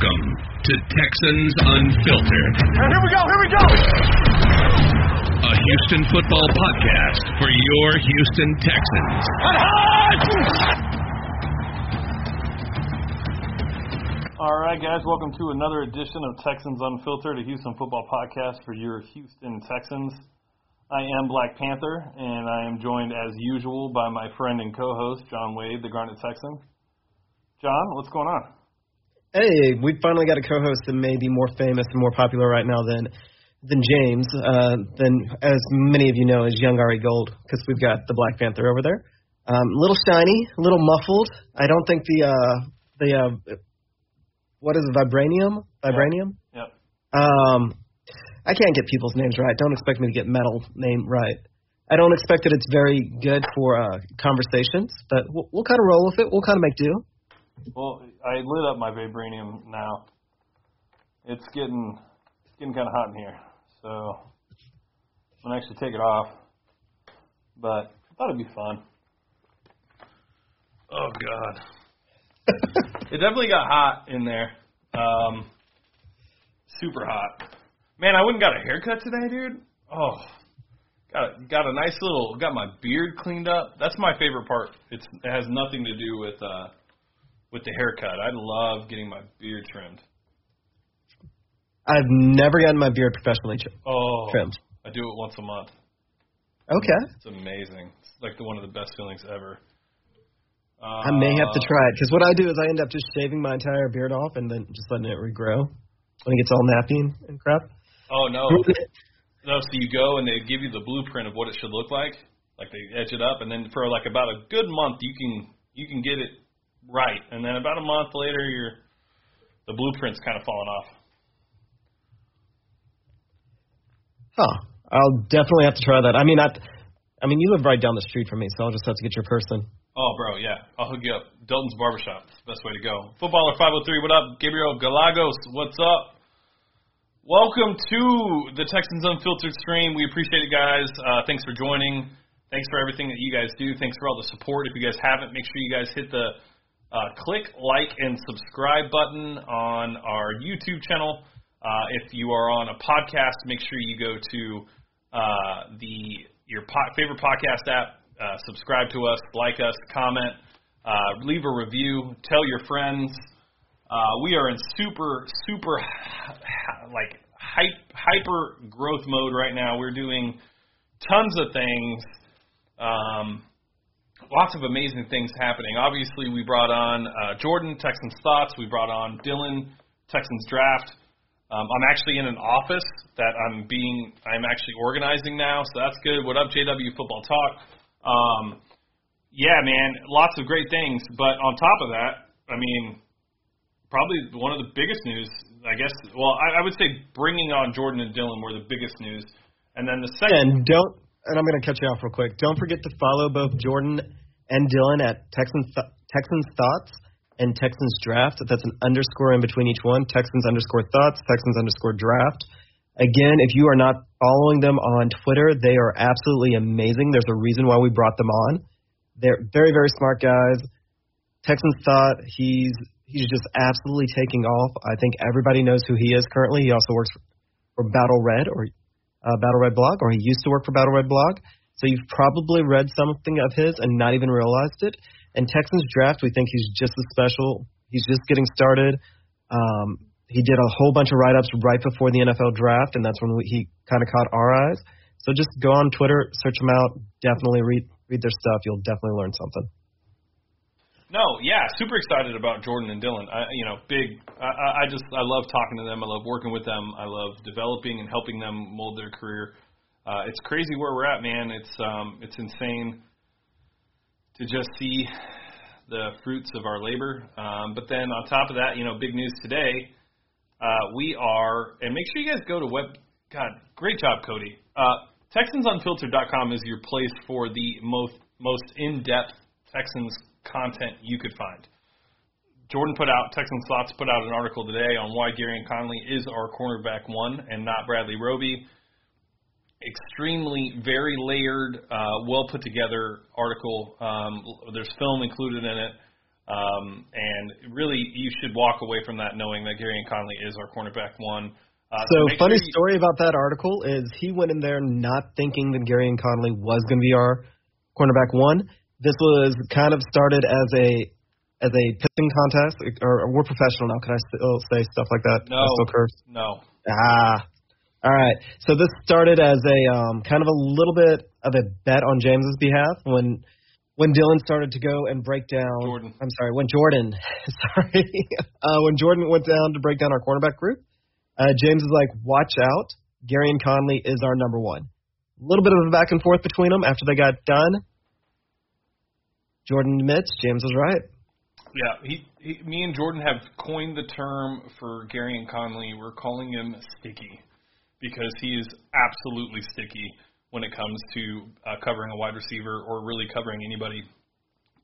Welcome to Texans Unfiltered. Here we go, here we go! A Houston football podcast for your Houston Texans. All right, guys, welcome to another edition of Texans Unfiltered, a Houston football podcast for your Houston Texans. I am Black Panther, and I am joined as usual by my friend and co-host John Wade, the Garnet Texan. John, what's going on? Hey, we finally got a co-host that may be more famous and more popular right now than than James. Uh, than as many of you know, is Young Ari Gold because we've got the Black Panther over there. Um, little shiny, a little muffled. I don't think the uh, the uh, what is it, vibranium? Vibranium. Yep. Um, I can't get people's names right. Don't expect me to get metal name right. I don't expect that it's very good for uh, conversations, but we'll, we'll kind of roll with it. We'll kind of make do. Well, I lit up my vibranium now. It's getting it's getting kind of hot in here, so I'm gonna actually take it off. But I thought it'd be fun. Oh God, it definitely got hot in there. Um, super hot. Man, I wouldn't got a haircut today, dude. Oh, got a, got a nice little got my beard cleaned up. That's my favorite part. It's it has nothing to do with uh with the haircut. I love getting my beard trimmed. I've never gotten my beard professionally Oh, trimmed. I do it once a month. Okay. It's amazing. It's like the one of the best feelings ever. Uh, I may have to try it because what I do is I end up just shaving my entire beard off and then just letting it regrow when it gets all nappy and, and crap. Oh no, no. So you go and they give you the blueprint of what it should look like. Like they edge it up, and then for like about a good month, you can you can get it right, and then about a month later, you're the blueprint's kind of falling off. Huh. I'll definitely have to try that. I mean, I, I mean, you live right down the street from me, so I'll just have to get your person. Oh, bro, yeah. I'll hook you up. Dalton's Barbershop. Best way to go. Footballer 503, what up? Gabriel Galagos, what's up? Welcome to the Texans Unfiltered stream. We appreciate it, guys. Uh, thanks for joining. Thanks for everything that you guys do. Thanks for all the support. If you guys haven't, make sure you guys hit the uh, click, like, and subscribe button on our YouTube channel. Uh, if you are on a podcast, make sure you go to uh, the your po- favorite podcast app, uh, subscribe to us, like us, comment, uh, leave a review, tell your friends. Uh, we are in super, super, like hype, hyper growth mode right now. We're doing tons of things. Um, lots of amazing things happening. Obviously, we brought on uh, Jordan, Texans Thoughts. We brought on Dylan, Texans Draft. Um, I'm actually in an office that I'm being, I'm actually organizing now, so that's good. What up, JW Football Talk? Um, yeah, man, lots of great things. But on top of that, I mean, probably one of the biggest news, I guess. Well, I, I would say bringing on Jordan and Dylan were the biggest news, and then the second. And don't, and I'm going to cut you off real quick. Don't forget to follow both Jordan and Dylan at Texans Texans Thoughts and Texans Draft. That's an underscore in between each one. Texans underscore Thoughts, Texans underscore Draft. Again, if you are not following them on Twitter, they are absolutely amazing. There's a reason why we brought them on. They're very, very smart guys. Texans thought he's he's just absolutely taking off. I think everybody knows who he is currently. He also works for Battle Red or uh, Battle Red Blog, or he used to work for Battle Red Blog. So you've probably read something of his and not even realized it. And Texans draft, we think he's just as special. He's just getting started. Um, he did a whole bunch of write-ups right before the NFL draft, and that's when we, he kind of caught our eyes. So just go on Twitter, search him out. Definitely read read their stuff. You'll definitely learn something. No, yeah, super excited about Jordan and Dylan. I, you know, big. I, I just I love talking to them. I love working with them. I love developing and helping them mold their career. Uh, it's crazy where we're at, man. It's um, it's insane to just see the fruits of our labor. Um, but then on top of that, you know, big news today. Uh, we are, and make sure you guys go to web. God, great job, Cody. Uh, TexansUnfiltered.com is your place for the most most in-depth Texans content you could find. Jordan put out Texans Thoughts put out an article today on why Gareon Conley is our cornerback one and not Bradley Roby. Extremely, very layered, uh, well put together article. Um, there's film included in it. Um, and really, you should walk away from that knowing that Gareon Conley is our cornerback one. Uh, so, make funny sure you- story about that article is he went in there not thinking that Gareon Conley was going to be our cornerback one. This was kind of started as a as a pissing contest, or, or we're professional now. Can I still say stuff like that? Can I No. still curse? No. Ah. All right. So this started as a um, kind of a little bit of a bet on James's behalf when when Dylan started to go and break down. Jordan. I'm sorry. When Jordan, sorry, uh, when Jordan went down to break down our cornerback group, uh, James is like, "Watch out, Gareon Conley is our number one." A little bit of a back and forth between them after they got done. Jordan admits James was right. Yeah, he, he, me and Jordan have coined the term for Gareon Conley. We're calling him sticky because he is absolutely sticky when it comes to uh, covering a wide receiver or really covering anybody.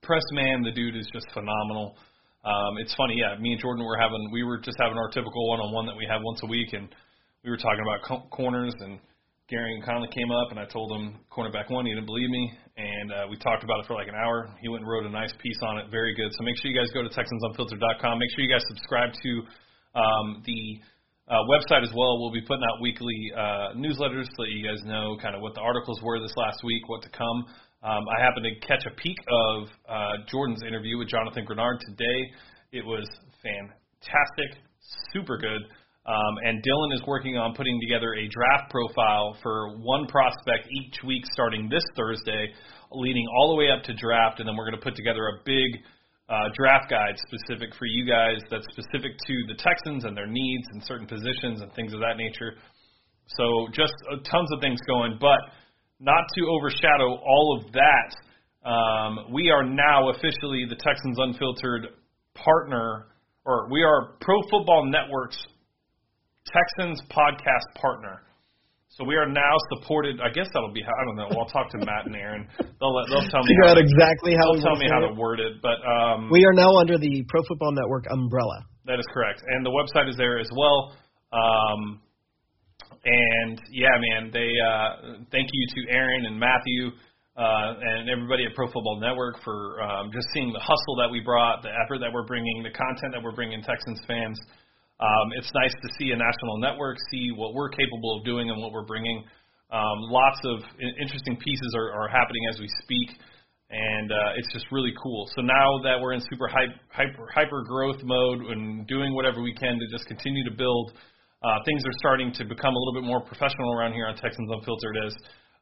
Press man, the dude is just phenomenal. Um, it's funny, yeah. Me and Jordan were having, we were just having our typical one-on-one that we have once a week, and we were talking about co- corners and Gareon Conley came up, and I told him cornerback one. He didn't believe me, and uh, we talked about it for like an hour. He went and wrote a nice piece on it, very good. So make sure you guys go to TexansUnfiltered.com. Make sure you guys subscribe to um, the uh, website as well. We'll be putting out weekly uh, newsletters to let you guys know kind of what the articles were this last week, what to come. Um, I happened to catch a peek of uh, Jordan's interview with Jonathan Greenard today. It was fantastic, super good. Um, and Dylan is working on putting together a draft profile for one prospect each week starting this Thursday, leading all the way up to draft. And then we're going to put together a big uh, draft guide specific for you guys that's specific to the Texans and their needs and certain positions and things of that nature. So just uh, tons of things going, but not to overshadow all of that. Um, we are now officially the Texans Unfiltered partner, or we are Pro Football Network's Texans podcast partner. So we are now supported. I guess that'll be. I don't know. I'll talk to Matt and Aaron. They'll let, they'll tell me. Figure how out to- exactly how They'll tell me how it. to word it, but um, We are now under the Pro Football Network umbrella. that is correct, and the website is there as well. Um, and yeah, man, they uh, thank you to Aaron and Matthew uh, and everybody at Pro Football Network for um, just seeing the hustle that we brought, the effort that we're bringing, the content that we're bringing Texans fans. Um, it's nice to see a national network see what we're capable of doing and what we're bringing. Um, lots of interesting pieces are, are happening as we speak, and uh, it's just really cool. So now that we're in super hype, hyper, hyper growth mode and doing whatever we can to just continue to build, uh, things are starting to become a little bit more professional around here on Texans Unfiltered. As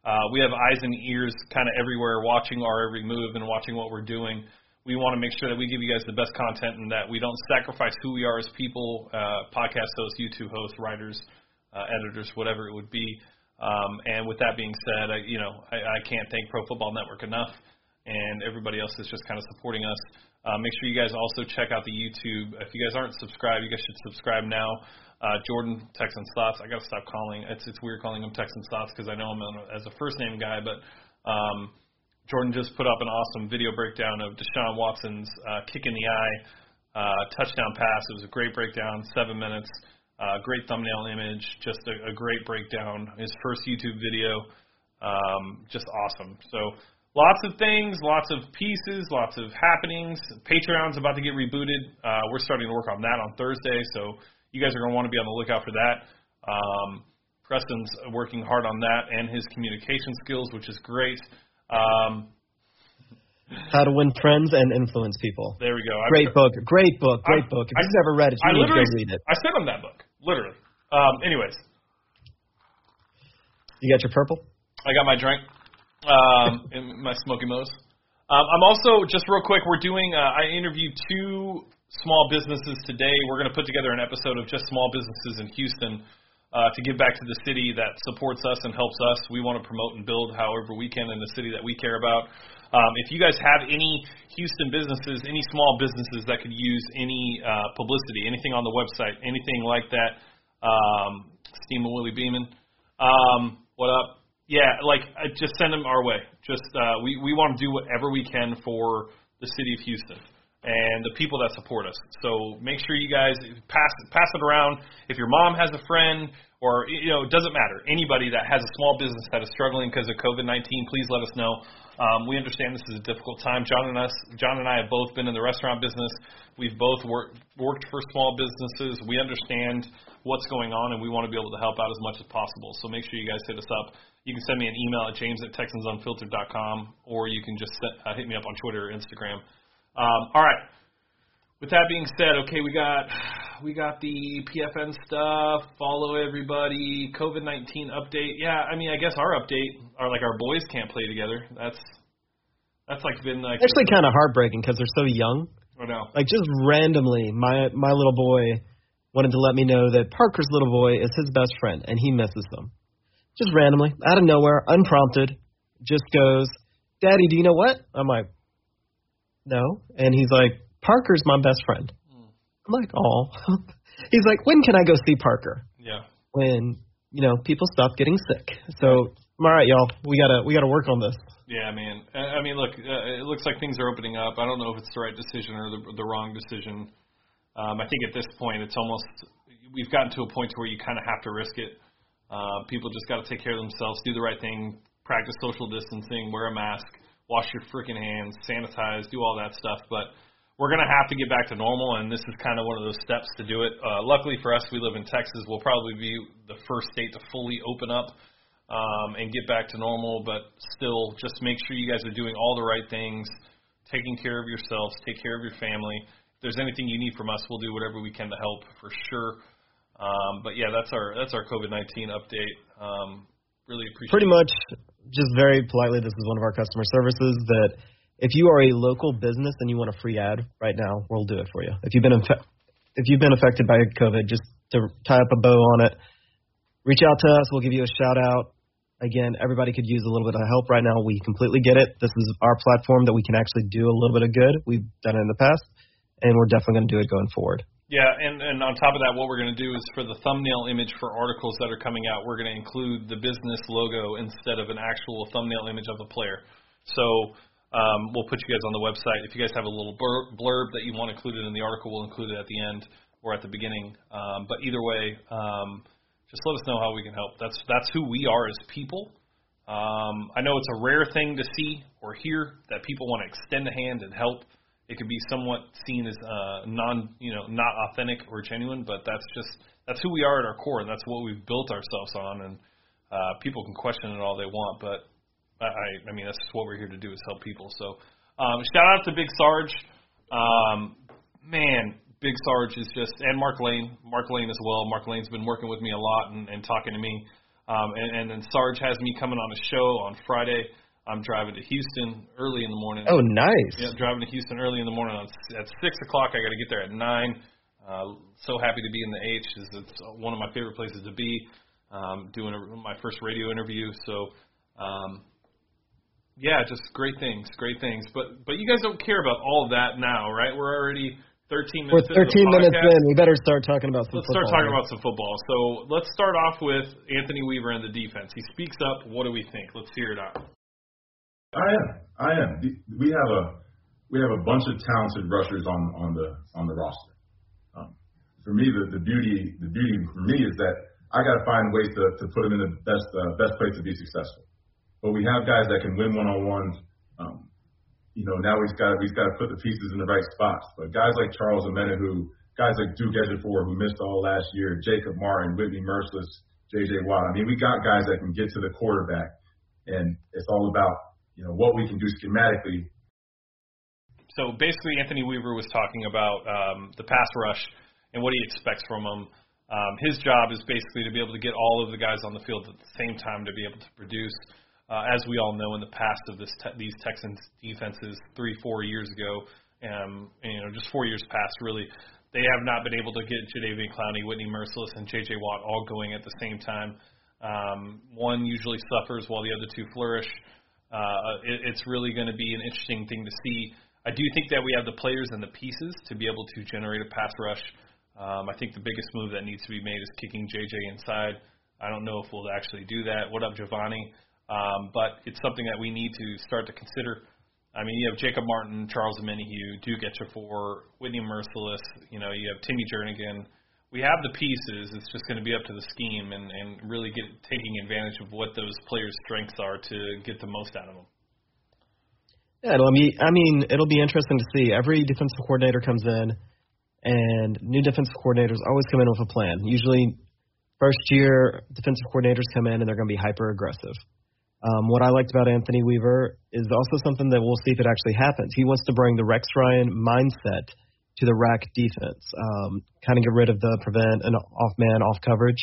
uh, we have eyes and ears kind of everywhere, watching our every move and watching what we're doing. We want to make sure that we give you guys the best content and that we don't sacrifice who we are as people, uh, podcast hosts, YouTube hosts, writers, uh, editors, whatever it would be. Um, and with that being said, I, you know, I, I can't thank Pro Football Network enough, and everybody else that's just kind of supporting us. Uh, make sure you guys also check out the YouTube. If you guys aren't subscribed, you guys should subscribe now. Uh, Jordan Texans Thoughts. I got to stop calling. It's it's weird calling him Texans Thoughts because I know him as a first name guy, but um, Jordan just put up an awesome video breakdown of Deshaun Watson's uh, kick in the eye uh, touchdown pass. It was a great breakdown, seven minutes. Uh, great thumbnail image, just a, a great breakdown. His first YouTube video, um, just awesome. So lots of things, lots of pieces, lots of happenings. Patreon's about to get rebooted. Uh, we're starting to work on that on Thursday, so you guys are going to want to be on the lookout for that. Um, Preston's working hard on that and his communication skills, which is great. Um, How to Win Friends and Influence People. there we go. Great book. Great book. Great I- book. If I- you've never read it, you I need to go read it. I sent him that book, literally. Um, anyways, You got your purple? I got my drink, um, in my Smoky Mo's. Um, I'm also just real quick. We're doing. Uh, I interviewed two small businesses today. We're going to put together an episode of just small businesses in Houston uh, to give back to the city that supports us and helps us. We want to promote and build however we can in the city that we care about. Um, if you guys have any Houston businesses, any small businesses that could use any uh, publicity, anything on the website, anything like that, um, Steam and Willie Beeman. Um, what up? Yeah, like uh, just send them our way. Just uh, we we want to do whatever we can for the city of Houston and the people that support us. So make sure you guys pass pass it around. If your mom has a friend, or you know, it doesn't matter. Anybody that has a small business that is struggling because of COVID nineteen, please let us know. Um, we understand this is a difficult time. John and us, John and I have both been in the restaurant business. We've both worked worked for small businesses. We understand what's going on, and we want to be able to help out as much as possible. So make sure you guys hit us up. You can send me an email at james at texansunfiltered.com, or you can just set, uh, hit me up on Twitter or Instagram. Um, all right. With that being said, okay, we got we got the PFN stuff. Follow everybody. COVID nineteen update. Yeah, I mean, I guess our update are like our boys can't play together. That's that's like been like Actually, kind of heartbreaking because they're so young. I know. Like just randomly, my my little boy wanted to let me know that Parker's little boy is his best friend and he misses them. Just randomly, out of nowhere, unprompted, just goes, "Daddy, do you know what?" I'm like, "No," and he's like, "Parker's my best friend." I'm like, "Oh." he's like, "When can I go see Parker?" Yeah. When you know people stop getting sick. So, all right, y'all, we gotta we gotta work on this. Yeah, man. I I mean, look, uh, it looks like things are opening up. I don't know if it's the right decision or the, the wrong decision. Um, I think at this point, it's almost we've gotten to a point to where you kind of have to risk it. Uh, people just got to take care of themselves, do the right thing, practice social distancing, wear a mask, wash your freaking hands, sanitize, do all that stuff. But we're gonna have to get back to normal, and this is kind of one of those steps to do it. Uh, luckily for us, we live in Texas. We'll probably be the first state to fully open up um, and get back to normal. But still, just make sure you guys are doing all the right things, taking care of yourselves, take care of your family. If there's anything you need from us, we'll do whatever we can to help for sure. Um, but yeah, that's our that's our COVID-19 update. Um, really appreciate. Pretty much, just very politely, this is one of our customer services that if you are a local business and you want a free ad right now, we'll do it for you. If you've been if you've been affected by COVID, just to tie up a bow on it, reach out to us. We'll give you a shout out. Again, everybody could use a little bit of help right now. We completely get it. This is our platform that we can actually do a little bit of good. We've done it in the past, and we're definitely going to do it going forward. Yeah, and, and on top of that, what we're going to do is for the thumbnail image for articles that are coming out, we're going to include the business logo instead of an actual thumbnail image of a player. So um, we'll put you guys on the website. If you guys have a little blurb that you want included in the article, we'll include it at the end or at the beginning. Um, but either way, um, just let us know how we can help. That's that's who we are as people. Um, I know it's a rare thing to see or hear that people want to extend a hand and help. It could be somewhat seen as uh, non, you know, not authentic or genuine, but that's just that's who we are at our core, and that's what we've built ourselves on. And uh, people can question it all they want, but I, I, mean that's just what we're here to do is help people. So um, shout out to Big Sarge, um, man, Big Sarge is just, and Mark Lane, Mark Lane as well. Mark Lane's been working with me a lot and, and talking to me. Um, and, and then Sarge has me coming on a show on Friday. I'm driving to Houston early in the morning. Oh, nice. Yeah, driving to Houston early in the morning at six o'clock. I got to get there at nine. Uh, so happy to be in the H. It's one of my favorite places to be. Um, doing a, my first radio interview. So, um, yeah, just great things, great things. But but you guys don't care about all of that now, right? We're already 13 We're minutes. into 13 the minutes in. We better start talking about some Let's start football. talking about some football. So let's start off with Anthony Weaver and the defense. He speaks up. What do we think? Let's hear it out. I am. I am. We have a we have a bunch of talented rushers on on the on the roster. Um, for me, the, the beauty the beauty for me is that I got to find ways to, to put them in the best uh, best place to be successful. But we have guys that can win one on ones. Um, you know, now we've got we've got to put the pieces in the right spots. But guys like Charles Omenihu guys like Duke Ejiofor, who missed all last year, Jacob Martin, Whitney Mercilus, J.J. Watt. I mean, we got guys that can get to the quarterback, and it's all about you know what we can do schematically So basically, Anthony Weaver was talking about um, the pass rush and what he expects from him. Um, his job is basically to be able to get all of the guys on the field at the same time to be able to produce. Uh, as we all know, in the past of this te- these Texans defenses, three, four years ago, um, and, you know, just four years past, really, they have not been able to get Jadeveon Clowney, Whitney Mercilus, and J.J. Watt all going at the same time. Um, one usually suffers while the other two flourish. Uh, it, it's really going to be an interesting thing to see. I do think that we have the players and the pieces to be able to generate a pass rush. Um, I think the biggest move that needs to be made is kicking JJ inside. I don't know if we'll actually do that. What up, Giovanni? Um, but it's something that we need to start to consider. I mean, you have Jacob Martin, Charles Omenihu, Duke Ejiofor, Whitney Mercilus. You know, you have Timmy Jernigan. We have the pieces. It's just going to be up to the scheme and, and really get taking advantage of what those players' strengths are to get the most out of them. Yeah, it'll be. I mean, it'll be interesting to see. Every defensive coordinator comes in, and new defensive coordinators always come in with a plan. Usually, first year defensive coordinators come in and they're going to be hyper aggressive. Um, what I liked about Anthony Weaver is also something that we'll see if it actually happens. He wants to bring the Rex Ryan mindset to the rack defense, um, kind of get rid of the prevent and off man, off coverage.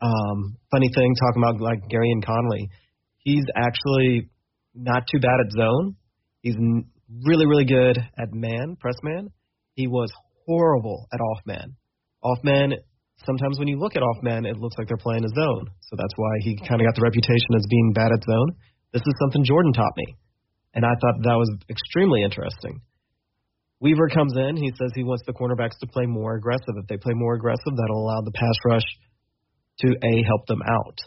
Um, funny thing, talking about like Gareon Conley, he's actually not too bad at zone. He's really, really good at man, press man. He was horrible at off man. Off man sometimes when you look at off man, it looks like they're playing a zone. So that's why he kind of got the reputation as being bad at zone. This is something Jordan taught me, and I thought that was extremely interesting. Weaver comes in. He says he wants the cornerbacks to play more aggressive. If they play more aggressive, that'll allow the pass rush to a help them out.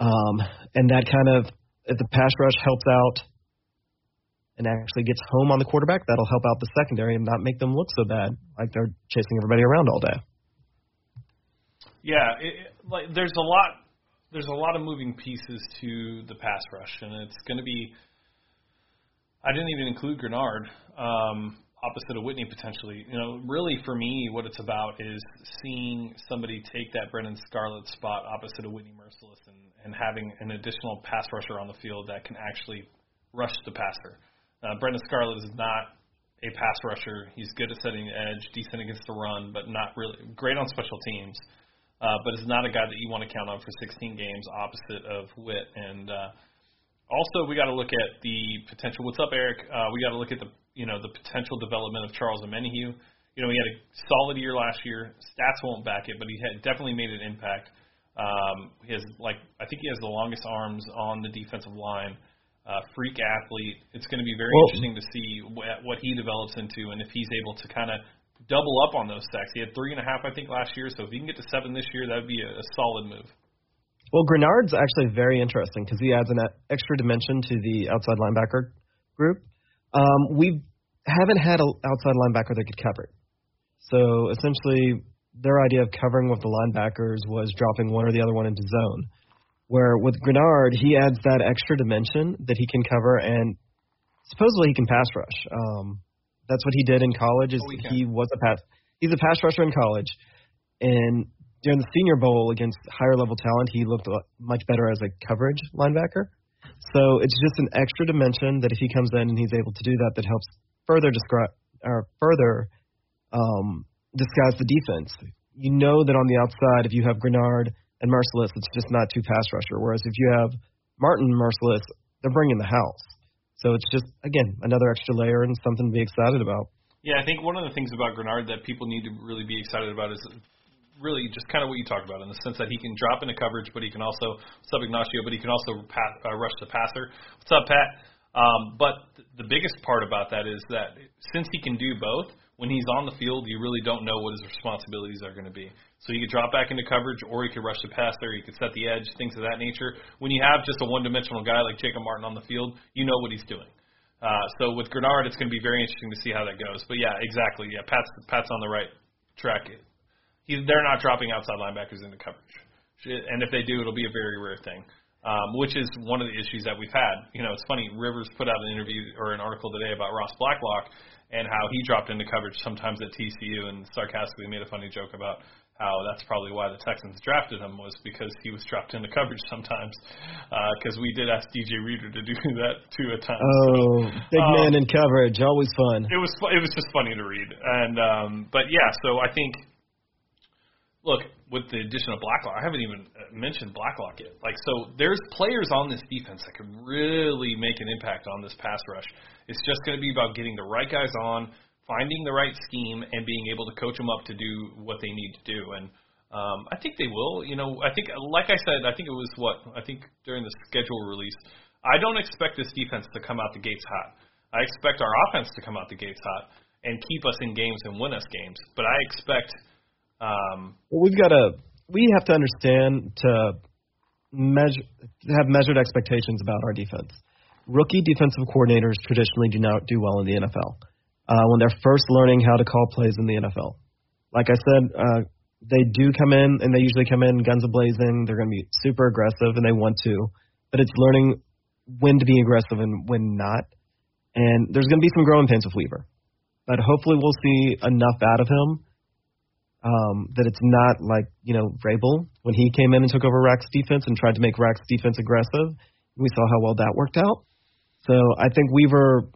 Um, and that kind of if the pass rush helps out and actually gets home on the quarterback, that'll help out the secondary and not make them look so bad like they're chasing everybody around all day. Yeah, it, like there's a lot there's a lot of moving pieces to the pass rush, and it's going to be. I didn't even include Greenard um, opposite of Whitney potentially. You know, really for me, what it's about is seeing somebody take that Brennan Scarlett spot opposite of Whitney Mercilus and, and having an additional pass rusher on the field that can actually rush the passer. Uh, Brennan Scarlett is not a pass rusher. He's good at setting the edge, decent against the run, but not really great on special teams uh, but is not a guy that you want to count on for 16 games, opposite of Whit. And uh, also, we got to look at the potential. What's up, Eric? Uh, we got to look at the you know the potential development of Charles Omenihu. You know, he had a solid year last year. Stats won't back it, but he had definitely made an impact. Um, he has like I think he has the longest arms on the defensive line. Uh, freak athlete. It's going to be very interesting to see what, what he develops into, and if he's able to kind of double up on those sacks. He had three and a half, I think, last year. So if he can get to seven this year, that would be a, a solid move. Well, Greenard's actually very interesting because he adds an extra dimension to the outside linebacker group. Um, we haven't had an outside linebacker that could cover. So essentially, their idea of covering with the linebackers was dropping one or the other one into zone. Where with Greenard, he adds that extra dimension that he can cover, and supposedly he can pass rush. Um, that's what he did in college. Is oh, he was a pass he's a pass rusher in college, and during the Senior Bowl against higher level talent, he looked much better as a coverage linebacker. So it's just an extra dimension that if he comes in and he's able to do that, that helps further describe or further um, disguise the defense. You know that on the outside, if you have Greenard and Mercilus, it's just not two pass rusher. Whereas if you have Martin Mercilus, they're bringing the house. So it's just again another extra layer and something to be excited about. Yeah, I think one of the things about Greenard that people need to really be excited about is really just kind of what you talked about in the sense that he can drop into coverage, but he can also sub Ignacio, but he can also pass, uh, rush the passer. What's up, Pat? Um, but the biggest part about that is that since he can do both, when he's on the field, you really don't know what his responsibilities are going to be. So he could drop back into coverage, or he could rush the passer, he could set the edge, things of that nature. When you have just a one-dimensional guy like Jacob Martin on the field, you know what he's doing. Uh, so with Greenard, it's going to be very interesting to see how that goes. But yeah, exactly. Yeah, Pat's Pat's on the right track. He, they're not dropping outside linebackers into coverage, and if they do, it'll be a very rare thing. Um, which is one of the issues that we've had. You know, it's funny. Rivers put out an interview or an article today about Ross Blacklock and how he dropped into coverage sometimes at TCU, and sarcastically made a funny joke about how that's probably why the Texans drafted him was because he was dropped into coverage sometimes. Because uh, we did ask DJ Reader to do that too at times. Oh, so, big um, man in coverage, always fun. It was it was just funny to read, and um, but yeah, so I think. Look, with the addition of Blacklock, I haven't even uh, mentioned Blacklock yet. Like, so there's players on this defense that can really make an impact on this pass rush. It's just going to be about getting the right guys on, finding the right scheme, and being able to coach them up to do what they need to do. And um, I think they will. You know, I think, like I said, I think it was what I think during the schedule release. I don't expect this defense to come out the gates hot. I expect our offense to come out the gates hot and keep us in games and win us games. But I expect. Um, well, we've got to. We have to understand to measure, have measured expectations about our defense rookie defensive coordinators traditionally do not do well in the NFL uh, when they're first learning how to call plays in the NFL. Like I said, uh, they do come in and they usually come in guns a blazing. They're going to be super aggressive and they want to, but it's learning when to be aggressive and when not. and there's going to be some growing pains with Weaver, but hopefully we'll see enough out of him um, that it's not like you know Vrabel when he came in and took over Rack's defense and tried to make Rack's defense aggressive. We saw how well that worked out. So I think Weaver,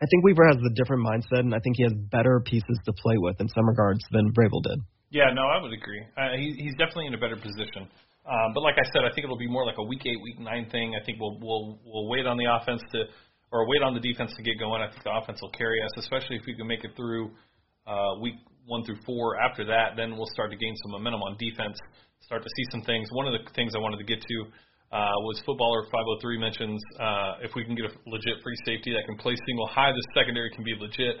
I think Weaver has a different mindset, and I think he has better pieces to play with in some regards than Vrabel did. Yeah, no, I would agree. Uh, he, he's definitely in a better position. Um, but like I said, I think it'll be more like a week eight, week nine thing. I think we'll we'll we'll wait on the offense to, or wait on the defense to get going. I think the offense will carry us, especially if we can make it through uh, week one through four. After that, then we'll start to gain some momentum on defense, start to see some things. One of the things I wanted to get to uh, was footballer 503 mentions uh, if we can get a legit free safety that can play single high, the secondary can be legit.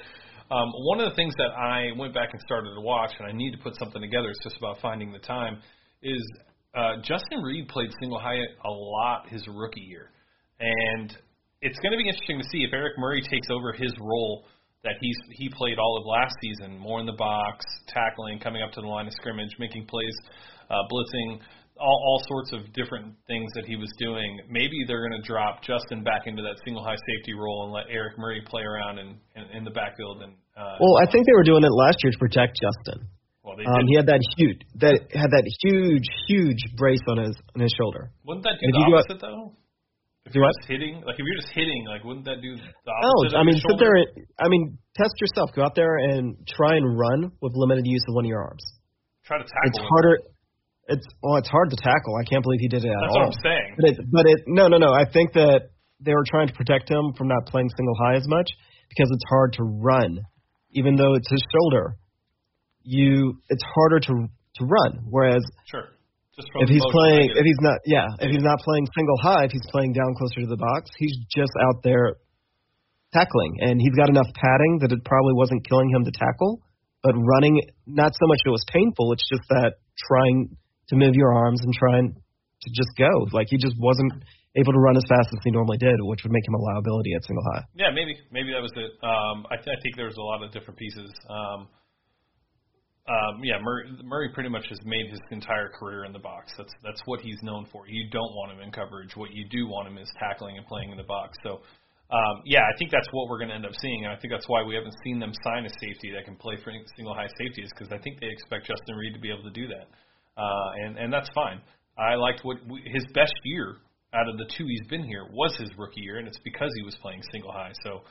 Um, one of the things that I went back and started to watch, and I need to put something together. It's just about finding the time. Is uh, Justin Reid played single high a lot his rookie year, and it's going to be interesting to see if Eric Murray takes over his role that he's he played all of last season, more in the box, tackling, coming up to the line of scrimmage, making plays, uh, blitzing, all, all sorts of different things that he was doing. Maybe they're going to drop Justin back into that single high safety role and let Eric Murray play around in, in, in the backfield. And uh, well, I think they were doing it last year to protect Justin. Well, they um, he had that huge that had that huge huge brace on his on his shoulder. Wouldn't that do if the you go- though? If Do you're what? just hitting, like if you're just hitting, like wouldn't that do the No, opposite? of I mean sit shoulder? there. And, I mean test yourself. Go out there and try and run with limited use of one of your arms. Try to tackle. It's him. harder. It's well, it's hard to tackle. I can't believe he did it at That's all. That's what I'm saying. But it, but it, no, no, no. I think that they were trying to protect him from not playing single high as much because it's hard to run, even though it's his shoulder. You, it's harder to to run. Whereas Sure. If he's playing, if he's not, yeah, if he's not playing single high, if he's playing down closer to the box, he's just out there tackling, and he's got enough padding that it probably wasn't killing him to tackle. But running, not so much it was painful. It's just that trying to move your arms and trying to just go. Like he just wasn't able to run as fast as he normally did, which would make him a liability at single high. Yeah, maybe maybe that was it. Um, I, th- I think there was a lot of different pieces. Um, um, yeah, Murray, Murray pretty much has made his entire career in the box. That's that's what he's known for. You don't want him in coverage. What you do want him is tackling and playing in the box. So, um, yeah, I think that's what we're going to end up seeing, and I think that's why we haven't seen them sign a safety that can play for single high safeties because I think they expect Justin Reid to be able to do that, uh, and and that's fine. I liked what we, his best year out of the two he's been here was his rookie year, and it's because he was playing single high. So.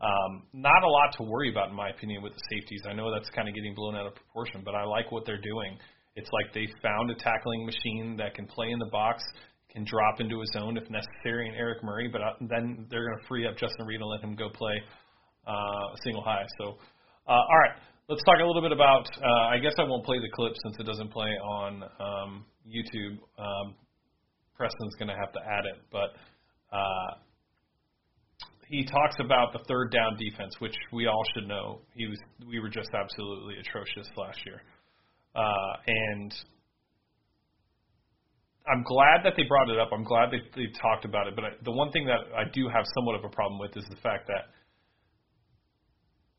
Um, not a lot to worry about, in my opinion, with the safeties. I know that's kind of getting blown out of proportion, but I like what they're doing. It's like they found a tackling machine that can play in the box, can drop into a zone if necessary, and Eric Murray, but uh, then they're going to free up Justin Reid and let him go play uh, single high. So, uh, all right, let's talk a little bit about. Uh, I guess I won't play the clip since it doesn't play on um, YouTube. Um, Preston's going to have to add it, but. Uh, he talks about the third down defense, which we all should know. He was we were just absolutely atrocious last year, uh, and I'm glad that they brought it up. I'm glad they they talked about it. But I, the one thing that I do have somewhat of a problem with is the fact that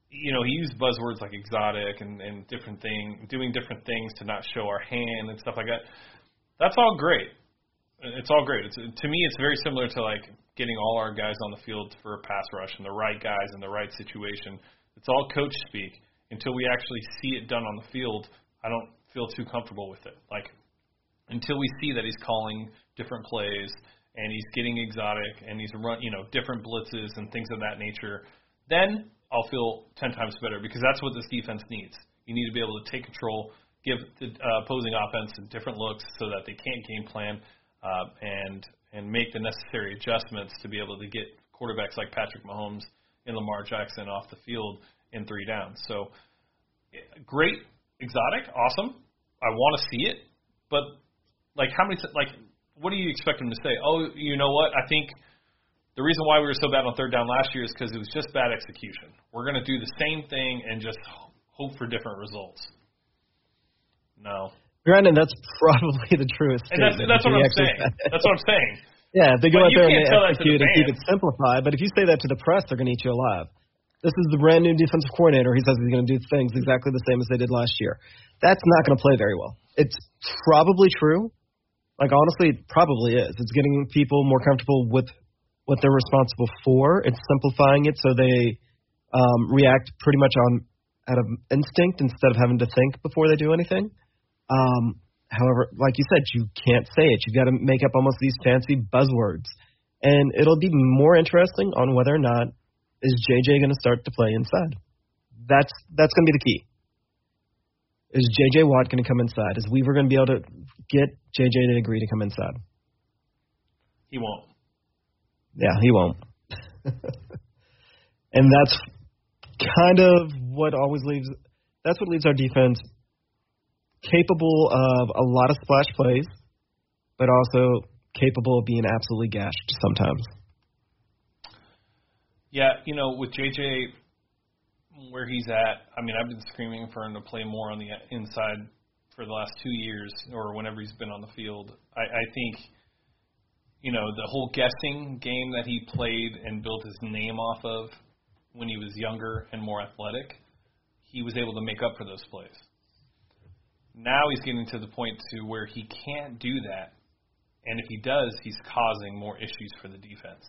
you know he used buzzwords like exotic and and different thing, doing different things to not show our hand and stuff like that. That's all great. It's all great. It's to me, it's very similar to like getting all our guys on the field for a pass rush and the right guys in the right situation. It's all coach speak. Until we actually see it done on the field, I don't feel too comfortable with it. Like until we see that he's calling different plays and he's getting exotic and he's run, you know, different blitzes and things of that nature, then I'll feel ten times better because that's what this defense needs. You need to be able to take control, give the uh, opposing offense different looks so that they can't game plan uh, and and make the necessary adjustments to be able to get quarterbacks like Patrick Mahomes and Lamar Jackson off the field in three downs. So great, exotic, awesome. I want to see it, but like how many like what do you expect them to say? Oh, you know what? I think the reason why we were so bad on third down last year is because it was just bad execution. We're going to do the same thing and just hope for different results. No. Granted, that's probably the truest. And that's, that's what I'm saying. That's what I'm saying. Yeah, they go But out there and they to the and keep it simplified. But if you say that to the press, they're going to eat you alive. This is the brand new defensive coordinator. He says he's going to do things exactly the same as they did last year. That's not going to play very well. It's probably true. Like honestly, it probably is. It's getting people more comfortable with what they're responsible for. It's simplifying it so they um, react pretty much on out of instinct instead of having to think before they do anything. Um, however, like you said, you can't say it. You've got to make up almost these fancy buzzwords, and it'll be more interesting on whether or not is JJ going to start to play inside. That's that's going to be the key. Is JJ Watt going to come inside? Is Weaver going to be able to get JJ to agree to come inside? He won't. Yeah, he won't. and that's kind of what always leaves. That's what leaves our defense capable of a lot of splash plays, but also capable of being absolutely gashed sometimes. Yeah, you know, with JJ where he's at, I mean, I've been screaming for him to play more on the inside for the last two years or whenever he's been on the field. I, I think, you know, the whole guessing game that he played and built his name off of when he was younger and more athletic, he was able to make up for those plays. Now he's getting to the point to where he can't do that, and if he does, he's causing more issues for the defense.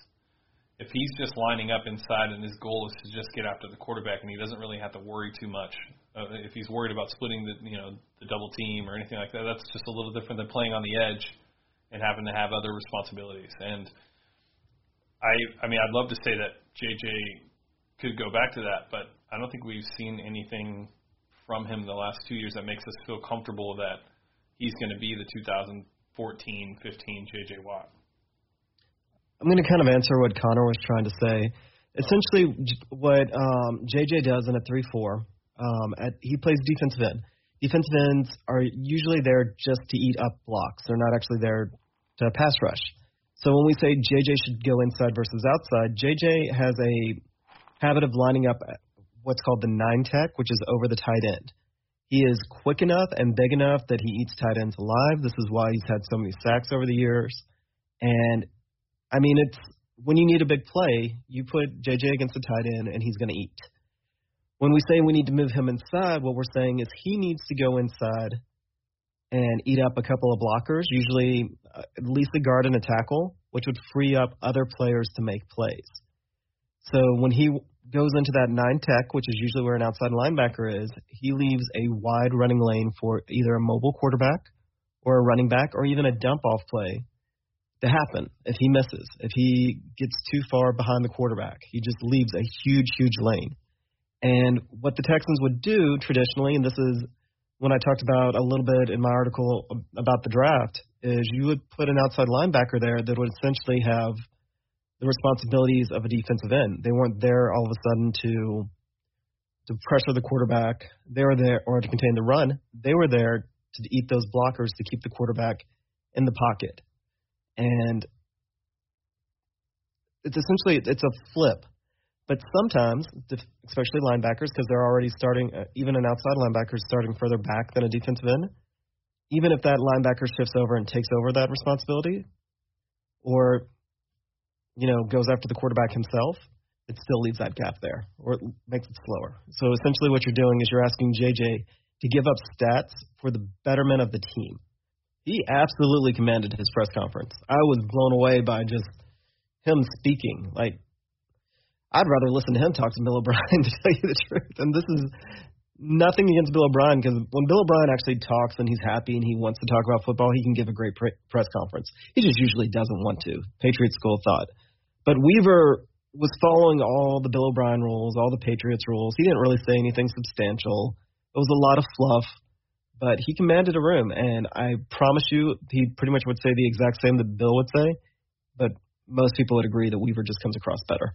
If he's just lining up inside and his goal is to just get after the quarterback and he doesn't really have to worry too much, uh, if he's worried about splitting the you know the double team or anything like that, that's just a little different than playing on the edge and having to have other responsibilities. And I I mean I'd love to say that JJ could go back to that, but I don't think we've seen anything from him the last two years that makes us feel comfortable that he's going to be the 2014-15 JJ Watt. I'm going to kind of answer what Connor was trying to say. Essentially, what um, JJ does in a 3-4, um, at, he plays defensive end. Defensive ends are usually there just to eat up blocks. They're not actually there to pass rush. So when we say JJ should go inside versus outside, JJ has a habit of lining up what's called the nine tech, which is over the tight end. He is quick enough and big enough that he eats tight ends alive. This is why he's had so many sacks over the years. And I mean, it's when you need a big play, you put JJ against the tight end, and he's going to eat. When we say we need to move him inside, what we're saying is he needs to go inside and eat up a couple of blockers, usually uh, at least a guard and a tackle, which would free up other players to make plays. So when he goes into that nine tech, which is usually where an outside linebacker is, he leaves a wide running lane for either a mobile quarterback or a running back or even a dump off play to happen if he misses. If he gets too far behind the quarterback, he just leaves a huge, huge lane. And what the Texans would do traditionally, and this is when I talked about a little bit in my article about the draft, is you would put an outside linebacker there that would essentially have – the responsibilities of a defensive end. They weren't there all of a sudden to to pressure the quarterback. They were there or to contain the run. They were there to eat those blockers to keep the quarterback in the pocket. And it's essentially it's a flip. But sometimes, especially linebackers, because they're already starting, uh, even an outside linebacker is starting further back than a defensive end. Even if that linebacker shifts over and takes over that responsibility, or you know, goes after the quarterback himself, it still leaves that gap there, or it makes it slower. So essentially, what you're doing is you're asking JJ to give up stats for the betterment of the team. He absolutely commanded his press conference. I was blown away by just him speaking. Like, I'd rather listen to him talk to Bill O'Brien to tell you the truth. And this is nothing against Bill O'Brien because when Bill O'Brien actually talks and he's happy and he wants to talk about football, he can give a great pre- press conference. He just usually doesn't want to. Patriot school thought. But Weaver was following all the Bill O'Brien rules, all the Patriots rules. He didn't really say anything substantial. It was a lot of fluff, but he commanded a room, and I promise you, he pretty much would say the exact same that Bill would say, but most people would agree that Weaver just comes across better.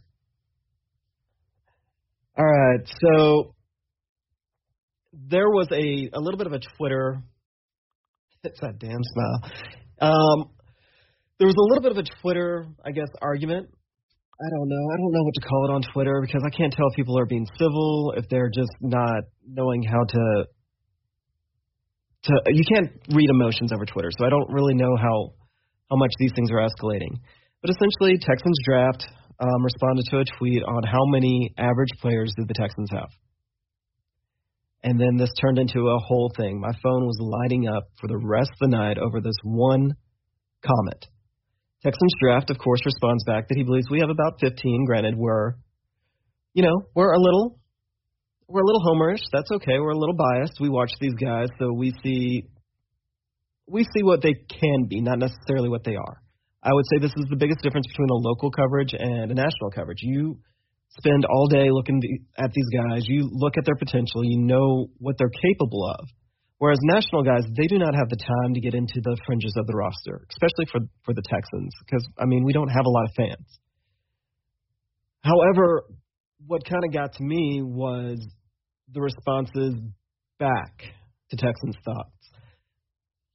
All right, so there was a a little bit of a Twitter. It's that damn smile. Um, there was a little bit of a Twitter, I guess, argument I don't know. I don't know what to call it on Twitter because I can't tell if people are being civil, if they're just not knowing how to to you can't read emotions over Twitter, so I don't really know how how much these things are escalating. But essentially, Texans draft um, responded to a tweet on how many average players did the Texans have, and then this turned into a whole thing. My phone was lighting up for the rest of the night over this one comment. Texans draft, of course, responds back that he believes we have about 15. Granted, we're, you know, we're a little, we're a little homerish. That's okay. We're a little biased. We watch these guys, so we see, we see what they can be, not necessarily what they are. I would say this is the biggest difference between a local coverage and a national coverage. You spend all day looking at these guys. You look at their potential. You know what they're capable of. Whereas national guys, they do not have the time to get into the fringes of the roster, especially for for the Texans, because I mean we don't have a lot of fans. However, what kind of got to me was the responses back to Texans thoughts.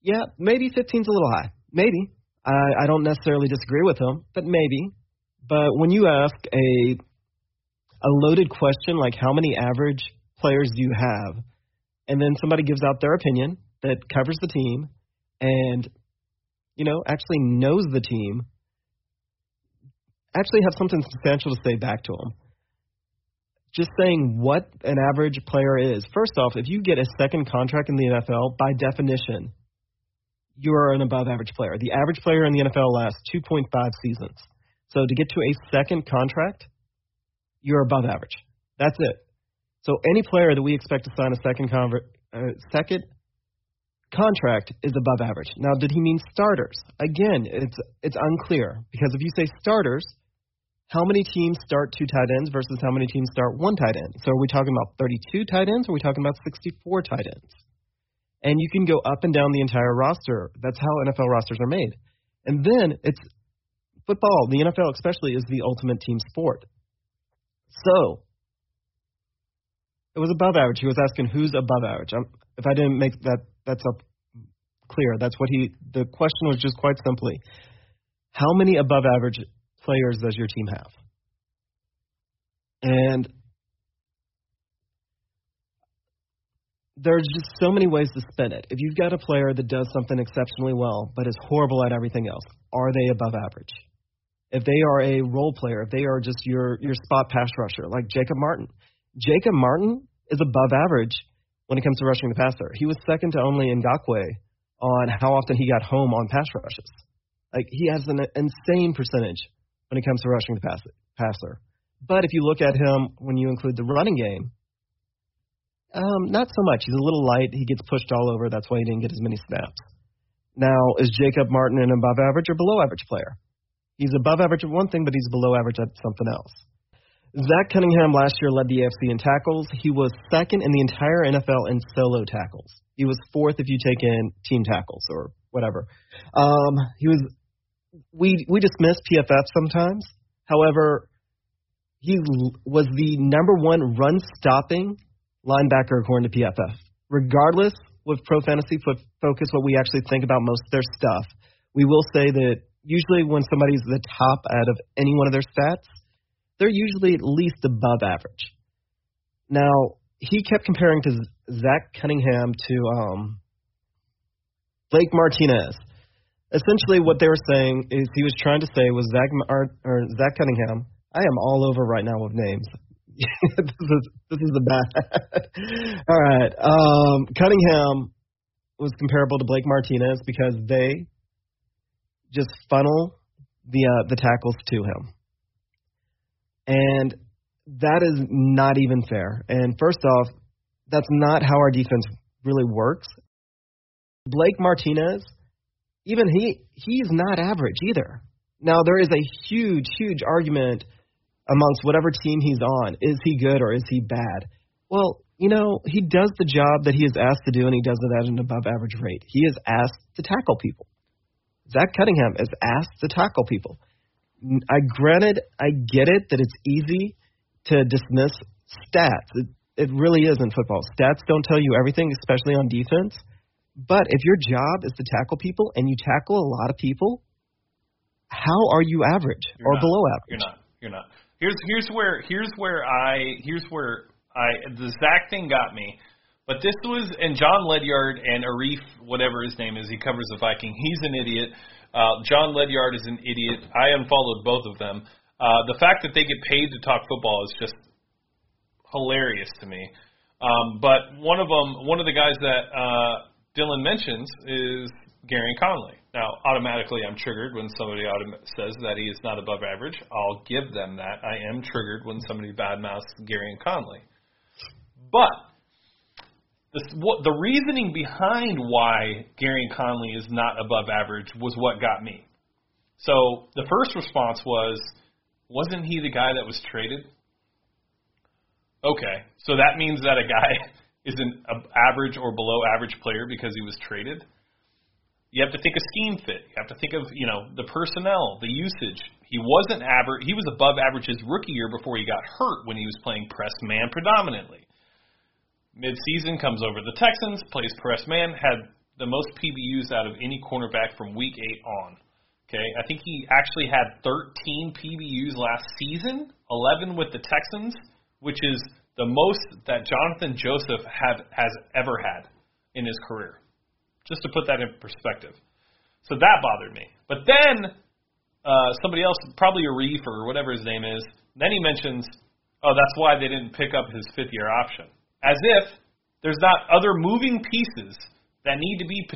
Yeah, maybe 15's a little high. Maybe. I, I don't necessarily disagree with him, but maybe. But when you ask a a loaded question like how many average players do you have, and then somebody gives out their opinion that covers the team and you know actually knows the team, actually have something substantial to say back to them. Just saying what an average player is. First off, if you get a second contract in the NFL, by definition, you are an above average player. The average player in the NFL lasts 2.5 seasons. So to get to a second contract, you're above average. That's it. So any player that we expect to sign a second convert, uh, second contract is above average. Now, did he mean starters? Again, it's it's unclear because if you say starters, how many teams start two tight ends versus how many teams start one tight end? So are we talking about 32 tight ends or are we talking about 64 tight ends? And you can go up and down the entire roster. That's how NFL rosters are made. And then it's football, the NFL especially, is the ultimate team sport. So it was above average. He was asking who's above average. I'm, if I didn't make that that's up clear, that's what he. The question was just quite simply, how many above average players does your team have? And there's just so many ways to spin it. If you've got a player that does something exceptionally well but is horrible at everything else, are they above average? If they are a role player, if they are just your your spot pass rusher like Jacob Martin, Jacob Martin is above average when it comes to rushing the passer. He was second to only Ngakoue on how often he got home on pass rushes. Like he has an insane percentage when it comes to rushing the pass, passer. But if you look at him when you include the running game, um, not so much. He's a little light. He gets pushed all over. That's why he didn't get as many snaps. Now, is Jacob Martin an above average or below average player? He's above average at one thing, but he's below average at something else. Zach Cunningham last year led the AFC in tackles. He was second in the entire NFL in solo tackles. He was fourth if you take in team tackles or whatever. Um, he was. We we dismiss PFF sometimes. However, he was the number one run stopping linebacker according to PFF. Regardless with Pro Fantasy Focus, what we actually think about most of their stuff, we will say that usually when somebody's the top out of any one of their stats, they're usually at least above average. Now, he kept comparing to Zach Cunningham to um, Blake Martinez. Essentially, what they were saying is he was trying to say was Zach or, or Zach Cunningham. I am all over right now with names. this is this is the bad. all right, um, Cunningham was comparable to Blake Martinez because they just funnel the uh, the tackles to him. And that is not even fair. And first off, that's not how our defense really works. Blake Martinez, even he he's not average either. Now there is a huge, huge argument amongst whatever team he's on. Is he good or is he bad? Well, you know, he does the job that he is asked to do and he does it at an above average rate. He is asked to tackle people. Zach Cunningham is asked to tackle people. I granted, I get it that it's easy to dismiss stats. It, it really is in football. Stats don't tell you everything, especially on defense. But if your job is to tackle people and you tackle a lot of people, how are you average You're or not. below average? You're not. You're not. Here's here's where here's where I here's where I the Zach thing got me. But this was and Jon Ledyard and Arif, whatever his name is, he covers the Viking. He's an idiot. Uh, Jon Ledyard is an idiot. I unfollowed both of them. Uh, the fact that they get paid to talk football is just hilarious to me. Um, but one of them, one of the guys that uh, Dylan mentions is Gareon Conley. Now, automatically, I'm triggered when somebody autom- says that he is not above average. I'll give them that. I am triggered when somebody badmouths Gareon Conley. But the, what, the reasoning behind why Gareon Conley is not above average was what got me. So the first response was, wasn't he the guy that was traded? Okay, so that means that a guy is an average or below average player because he was traded. You have to think of scheme fit. You have to think of you know the personnel, the usage. He wasn't average. He was above average his rookie year before he got hurt when he was playing press man predominantly. Mid-season comes over the Texans, plays press man, had the most PBUs out of any cornerback from week eight on. Okay, I think he actually had 13 PBUs last season, 11 with the Texans, which is the most that Johnathan Joseph have, has ever had in his career. Just to put that in perspective. So that bothered me. But then uh, somebody else, probably Arif or whatever his name is, then he mentions, oh, that's why they didn't pick up his fifth year option. As if there's not other moving pieces that need to be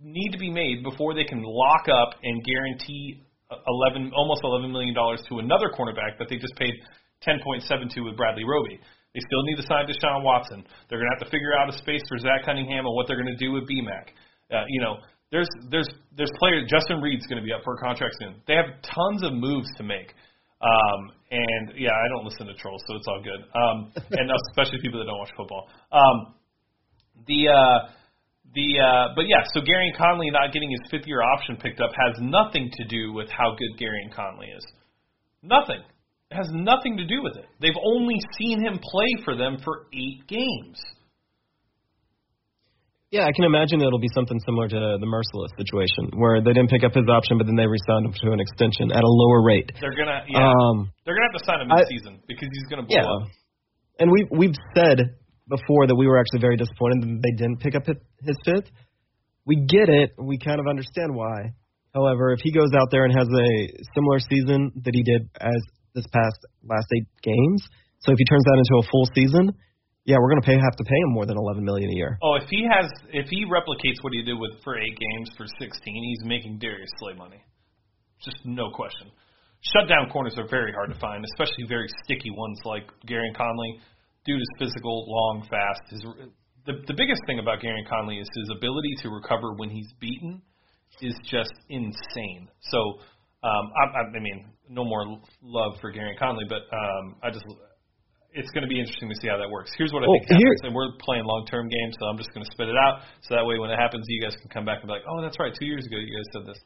need to be made before they can lock up and guarantee 11 almost 11 million dollars to another cornerback that they just paid 10.72 with Bradley Roby. They still need to sign Deshaun Watson. They're going to have to figure out a space for Zach Cunningham and what they're going to do with BMAC. Uh, you know, there's there's there's players. Justin Reid's going to be up for a contract soon. They have tons of moves to make. Um, and yeah, I don't listen to trolls, so it's all good. Um, and especially people that don't watch football. Um, the uh, the uh, but yeah, so Gareon Conley not getting his fifth year option picked up has nothing to do with how good Gareon Conley is. Nothing. It has nothing to do with it. They've only seen him play for them for eight games. Yeah, I can imagine it'll be something similar to the Mercilus situation, where they didn't pick up his option, but then they re-signed him to an extension at a lower rate. They're gonna, yeah, um, they're gonna have to sign him mid-season because he's gonna blow yeah. up. And we we've said before that we were actually very disappointed that they didn't pick up his fifth. We get it. We kind of understand why. However, if he goes out there and has a similar season that he did as this past last eight games. So if he turns that into a full season, yeah, we're going to pay have to pay him more than 11 million a year. Oh, if he has if he replicates what he did with for eight games for 16, he's making Darius Slay money. Just no question. Shutdown corners are very hard to find, especially very sticky ones like Gareon Conley. Dude is physical, long, fast. His the the biggest thing about Gareon Conley is his ability to recover when he's beaten is just insane. So um, I, I mean, no more love for Gareon Conley, but um, I just it's going to be interesting to see how that works. Here's what I well, think happens, and we're playing long-term games, so I'm just going to spit it out, so that way when it happens, you guys can come back and be like, oh, that's right, two years ago you guys said this.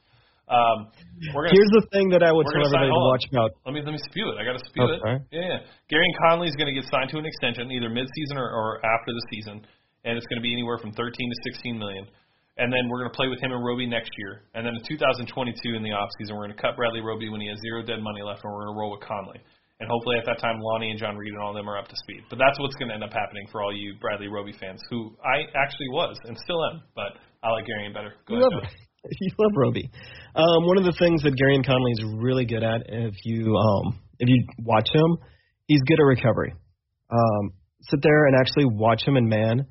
Um, we're gonna, Here's the thing that I would tell everybody to watch about. Let me let me spew it. I got to spew oh, it. Yeah, yeah. Gareon Conley is going to get signed to an extension either mid-season or, or after the season, and it's going to be anywhere from 13 to 16 million and then we're going to play with him and Roby next year. And then in 2022 in the offseason, we're going to cut Bradley Roby when he has zero dead money left, and we're going to roll with Conley. And hopefully at that time, Lonnie and John Reid and all of them are up to speed. But that's what's going to end up happening for all you Bradley Roby fans, who I actually was and still am, but I like Gary better. Go you ahead, love, You love Roby. Um, one of the things that Gary and Conley is really good at, if you um, if you watch him, he's good at recovery. Um, sit there and actually watch him in man.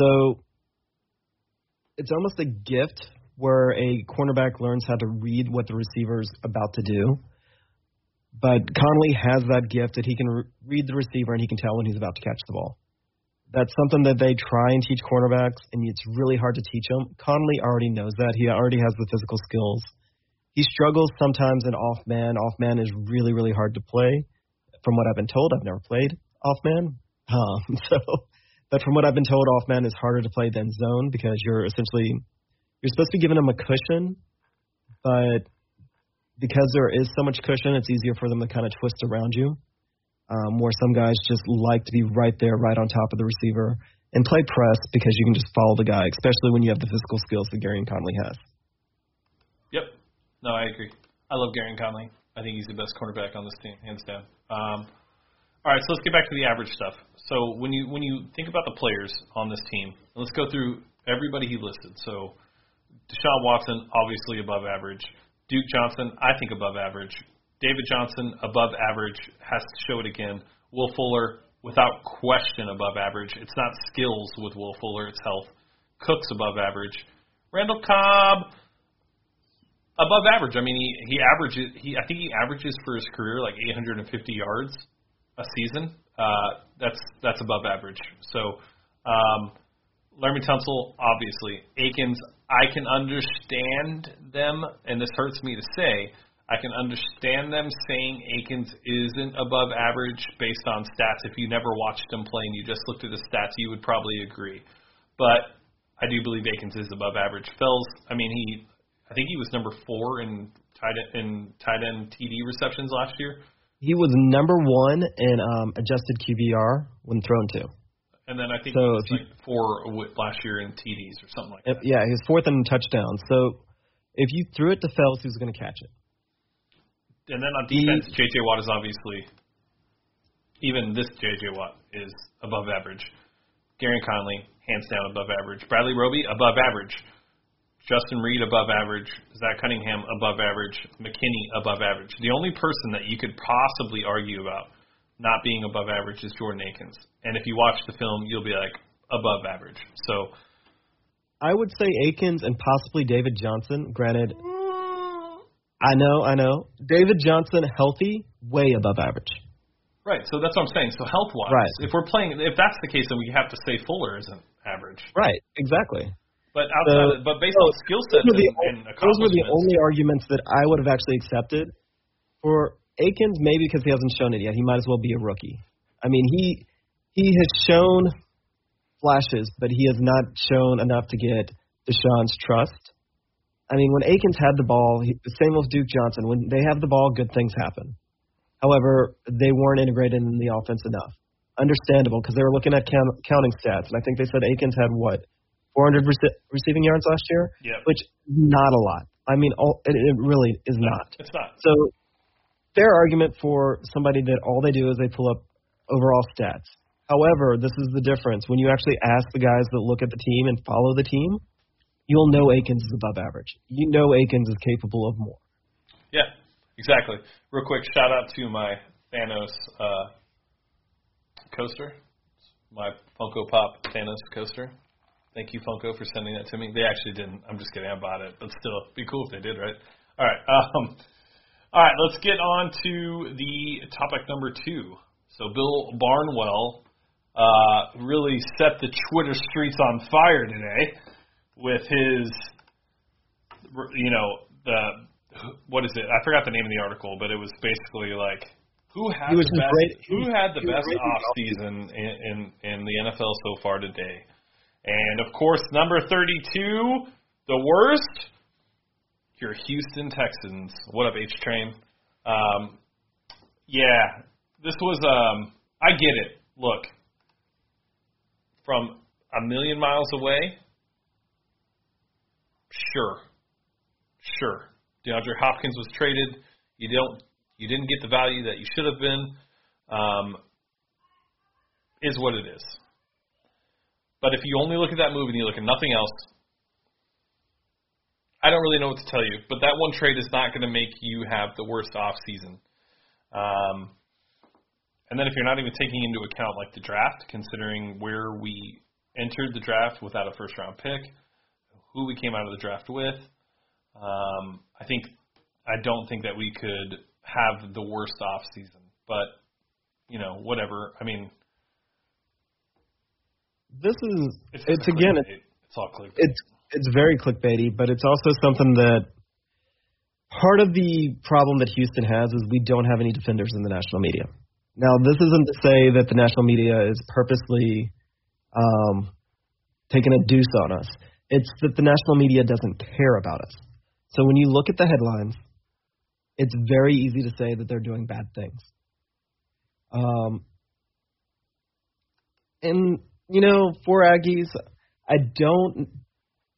So it's almost a gift where a cornerback learns how to read what the receiver's about to do. But Conley has that gift that he can re- read the receiver and he can tell when he's about to catch the ball. That's something that they try and teach cornerbacks, and it's really hard to teach them. Conley already knows that. He already has the physical skills. He struggles sometimes in off man. Off man is really, really hard to play. From what I've been told, I've never played off man. Um, so but from what I've been told, off man is harder to play than zone because you're essentially you're supposed to be giving him a cushion, but because there is so much cushion, it's easier for them to kind of twist around you. Um, where some guys just like to be right there, right on top of the receiver, and play press because you can just follow the guy, especially when you have the physical skills that Gareon Conley has. Yep. No, I agree. I love Gareon Conley. I think he's the best cornerback on this team, hands down. Um, all right, so let's get back to the average stuff. So when you when you think about the players on this team, let's go through everybody he listed. So Deshaun Watson, obviously above average. Duke Johnson, I think above average. David Johnson, above average, has to show it again. Will Fuller, without question, above average. It's not skills with Will Fuller, it's health. Cooks above average. Randall Cobb above average. I mean, he he averages he I think he averages for his career like 850 yards a season. Uh, that's that's above average. So, um, Laremy Tunsil, obviously, Akins. I can understand them, and this hurts me to say. I can understand them saying Akins isn't above average based on stats. If you never watched him play and you just looked at the stats, you would probably agree. But I do believe Akins is above average. Fells, I mean, he, I think he was number four in tight end, in tight end TD receptions last year. He was number one in um, adjusted QBR when thrown to. And then I think So he was you- like four last year in TDs or something like that. Yeah, he was fourth in touchdowns. So if you threw it to Fells, who's going to catch it? And then on He- defense, J.J. Watt is obviously, even this J.J. Watt is above average. Gareon Conley, hands down above average. Bradley Roby, above average. Justin Reid, above average. Zach Cunningham, above average. McKinney, above average. The only person that you could possibly argue about not being above average is Jordan Akins. And if you watch the film, you'll be like, above average. So, I would say Akins and possibly David Johnson. Granted, I know, I know. David Johnson, healthy, way above average. right. So that's what I'm saying. So health wise, Right. if we're playing, if that's the case, then we have to say Fuller isn't average. Right, exactly. But outside, So- of, but based so on skill sets Those were, the, and, and those were the only arguments that I would have actually accepted. For Akins, maybe because he hasn't shown it yet, he might as well be a rookie. I mean, he he has shown flashes, but he has not shown enough to get Deshaun's trust. I mean, when Akins had the ball, he, the same with Duke Johnson. When they have the ball, good things happen. However, they weren't integrated in the offense enough. Understandable because they were looking at count, counting stats, and I think they said Akins had what 400 rece- receiving yards last year, Yep. which not a lot. I mean, all, it, it really is not. it's not. So, fair argument for somebody that all they do is they pull up overall stats. However, this is the difference. When you actually ask the guys that look at the team and follow the team, you'll know Akins is above average. You know Akins is capable of more. Yeah, exactly. Real quick, shout out to my Thanos uh, coaster, my Funko Pop Thanos coaster. Thank you, Funko, for sending that to me. They actually didn't. I'm just kidding. I bought it, but still, it'd be cool if they did, right? All right. Um, all right. Let's get on to the topic number two. So Bill Barnwell uh, really set the Twitter streets on fire today with his, you know, the what is it? I forgot the name of the article, but it was basically like who had the best great- who had the best off season in, in in the NFL so far today. And of course, number 32, the worst, your Houston Texans. What up, H Train? Um, yeah, this was. Um, I get it. Look, from a million miles away, sure, sure. DeAndre Hopkins was traded. You don't. You didn't get the value that you should have been. Um, is what it is. But if you only look at that move and you look at nothing else, I don't really know what to tell you. But that one trade is not going to make you have the worst off season. Um, and then if you're not even taking into account like the draft, considering where we entered the draft without a first round pick, who we came out of the draft with, um, I think I don't think that we could have the worst off season. But you know, whatever. I mean, This is it's, it's again it's all clickbait. it's it's very clickbaity, but it's also something that part of the problem that Houston has is we don't have any defenders in the national media. Now, this isn't to say that the national media is purposely um, taking a deuce on us. It's that the national media doesn't care about us. So when you look at the headlines, it's very easy to say that they're doing bad things. Um, and you know, for Aggies, I don't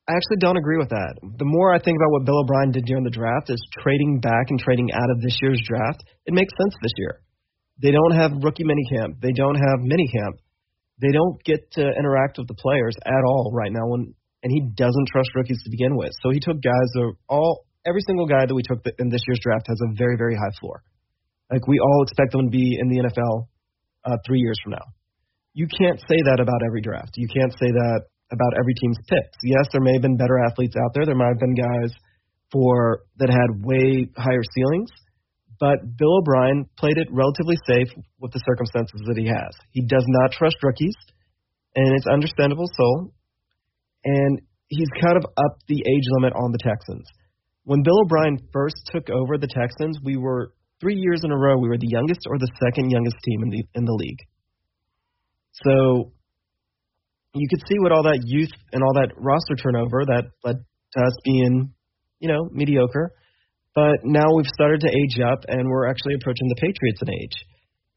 I actually don't agree with that. The more I think about what Bill O'Brien did during the draft is trading back and trading out of this year's draft, it makes sense this year. They don't have rookie minicamp. They don't have minicamp. They don't get to interact with the players at all right now when and he doesn't trust rookies to begin with. So he took guys that all every single guy that we took in this year's draft has a very very high floor. Like we all expect them to be in the NFL uh, 3 years from now. You can't say that about every draft. You can't say that about every team's picks. Yes, there may have been better athletes out there. There might have been guys for that had way higher ceilings, but Bill O'Brien played it relatively safe with the circumstances that he has. He does not trust rookies, and it's understandable so. And he's kind of upped the age limit on the Texans. When Bill O'Brien first took over the Texans, we were three years in a row we were the youngest or the second youngest team in the in the league. So you could see what all that youth and all that roster turnover that led to us being, you know, mediocre. But now we've started to age up, and we're actually approaching the Patriots in age.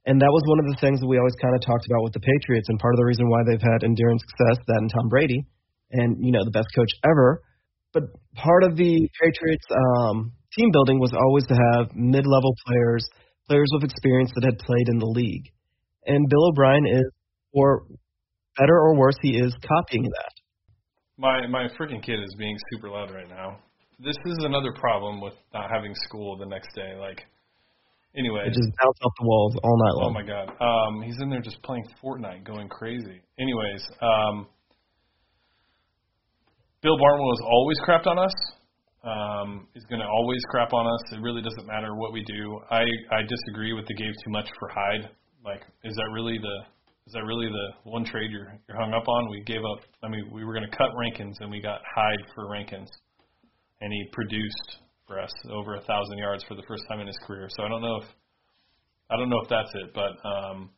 And that was one of the things that we always kind of talked about with the Patriots, and part of the reason why they've had enduring success, that and Tom Brady, and you know the best coach ever. But part of the Patriots um, team building was always to have mid-level players, players with experience that had played in the league. And Bill O'Brien is, or better or worse, he is copying that. My my freaking kid is being super loud right now. This is another problem with not having school the next day. Like, anyway, It just bounce off the walls all night long. Oh my god. Um, he's in there just playing Fortnite, going crazy. Anyways, um, Bill Barnwell has always crapped on us. Um, he's going to always crap on us. It really doesn't matter what we do. I I disagree with the gave too much for Hyde. Like, is that really the is that really the one trade you're you're hung up on? We gave up. I mean, we were going to cut Rankins and we got Hyde for Rankins, and he produced for us over a thousand yards for the first time in his career. So I don't know if I don't know if that's it, but um,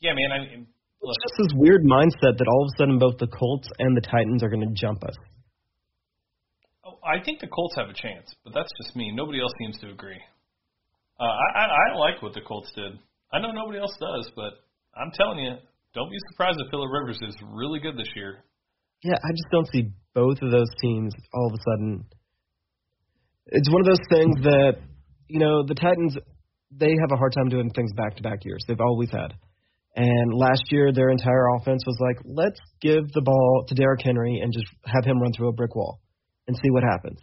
yeah, man. I mean, look, It's just this weird mindset that all of a sudden both the Colts and the Titans are going to jump us. oh, I think the Colts have a chance, but that's just me. Nobody else seems to agree. Uh, I, I I like what the Colts did. I know nobody else does, but I'm telling you, don't be surprised if Philip Rivers is really good this year. Yeah, I just don't see both of those teams all of a sudden. It's one of those things that, you know, the Titans, they have a hard time doing things back to back years. They've always had. And last year, their entire offense was like, let's give the ball to Derrick Henry and just have him run through a brick wall and see what happens.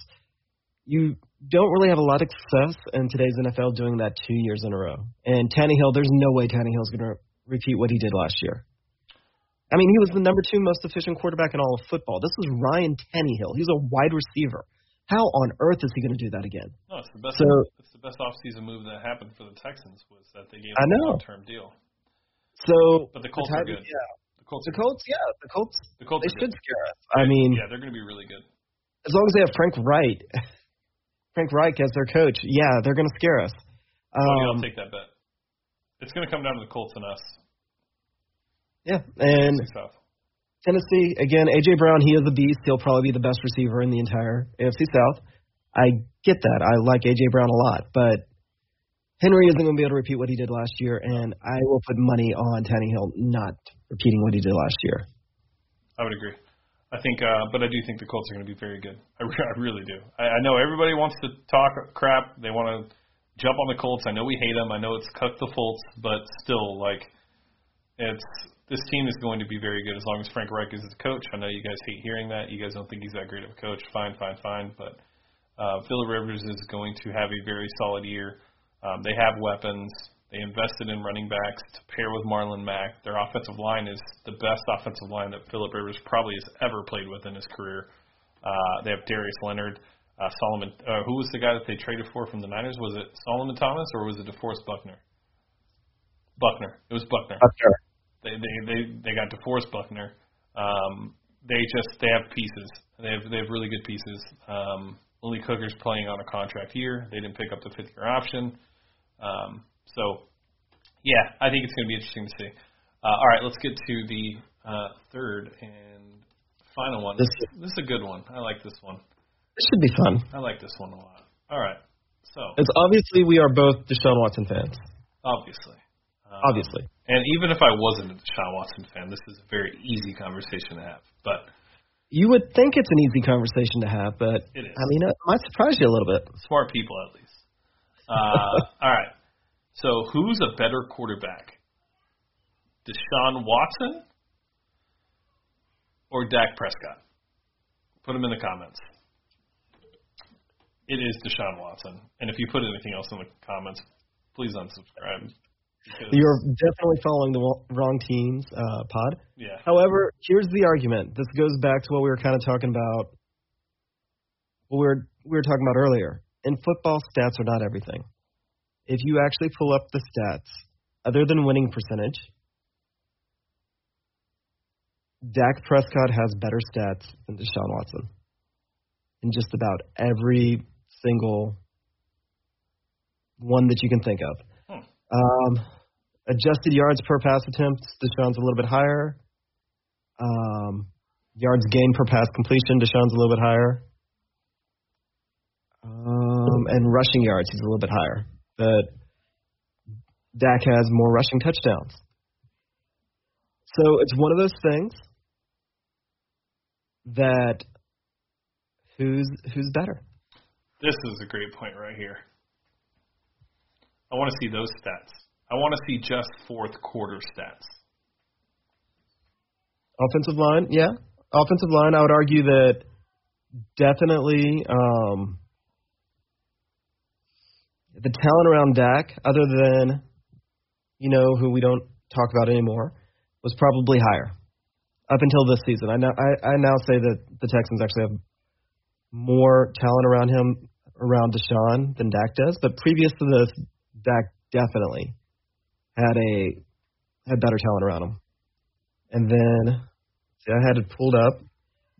You don't really have a lot of success in today's NFL doing that two years in a row. And Tannehill, there's no way Tannehill's going to repeat what he did last year. I mean, he was the number two most efficient quarterback in all of football. This was Ryan Tannehill. He's a wide receiver. How on earth is he going to do that again? No, it's the best. So- it's the best offseason move that happened for the Texans was that they gave him a long-term deal. So, But the Colts are Titans- good. Yeah, The Colts. the are Colts. Yeah, the Colts. The Colts. They should good. scare us. I mean, yeah, they're going to be really good. as long as they have Frank Wright, Frank Reich as their coach, yeah, they're going to scare us. Um, I'll take that bet. It's going to come down to the Colts and us. yeah, and Tennessee again. AJ Brown, he is a beast. He'll probably be the best receiver in the entire AFC South. I get that. I like AJ Brown a lot, but Henry isn't going to be able to repeat what he did last year, and I will put money on Tannehill not repeating what he did last year. I would agree. I think, uh, but I do think the Colts are going to be very good. I, re- I really do. I, I know everybody wants to talk crap. They want to jump on the Colts. I know we hate them. I know it's cut the Colts, but still, like, it's this team is going to be very good as long as Frank Reich is the coach. I know you guys hate hearing that. You guys don't think he's that great of a coach. Fine, fine, fine. But uh, Philip Rivers is going to have a very solid year. Um, they have weapons. They invested in running backs to pair with Marlon Mack. Their offensive line is the best offensive line that Philip Rivers probably has ever played with in his career. Uh, they have Darius Leonard, uh, Solomon. Uh, who was the guy that they traded for from the Niners? Was it Solomon Thomas or was it DeForest Buckner? Buckner. It was Buckner. They they they they got DeForest Buckner. Um, they just they have pieces. They have they have really good pieces. Um, Malik Hooker's playing on a contract year. They didn't pick up the fifth year option. Um, so yeah, I think it's going to be interesting to see. Uh, all right, let's get to the uh, third and final one. This- this is a good one. I like this one. This should be fun. I like this one a lot. All right, so It's obviously we are both Deshaun Watson fans. obviously, um, Obviously. and even if I wasn't a Deshaun Watson fan, this is a very easy conversation to have. But You would think it's an easy conversation to have, but It is. I mean, it might surprise you a little bit. smart people at least. Uh, all right. So who's a better quarterback? Deshaun Watson or Dak Prescott? Put them in the comments. It is Deshaun Watson. And if you put anything else in the comments, please unsubscribe. You're definitely following the wrong teams, uh, pod. yeah. However, here's the argument. This goes back to what we were kind of talking about. What we were we were talking about earlier. In football, stats are not everything. If you actually pull up the stats, other than winning percentage, Dak Prescott has better stats than Deshaun Watson in just about every single one that you can think of. Hmm. Um, adjusted yards per pass attempt, Deshaun's a little bit higher. Um, yards gained per pass completion, Deshaun's a little bit higher. Um, and rushing yards, he's a little bit higher. But Dak has more rushing touchdowns. So it's one of those things that who's who's better? This is a great point right here. I want to see those stats. I want to see just fourth quarter stats. Offensive line, yeah. Offensive line, I would argue that definitely um, the talent around Dak, other than you know who we don't talk about anymore, was probably higher up until this season. I now I, I now say that the Texans actually have more talent around him around Deshaun than Dak does, but previous to this, Dak definitely had a had better talent around him. And then see, I had it pulled up.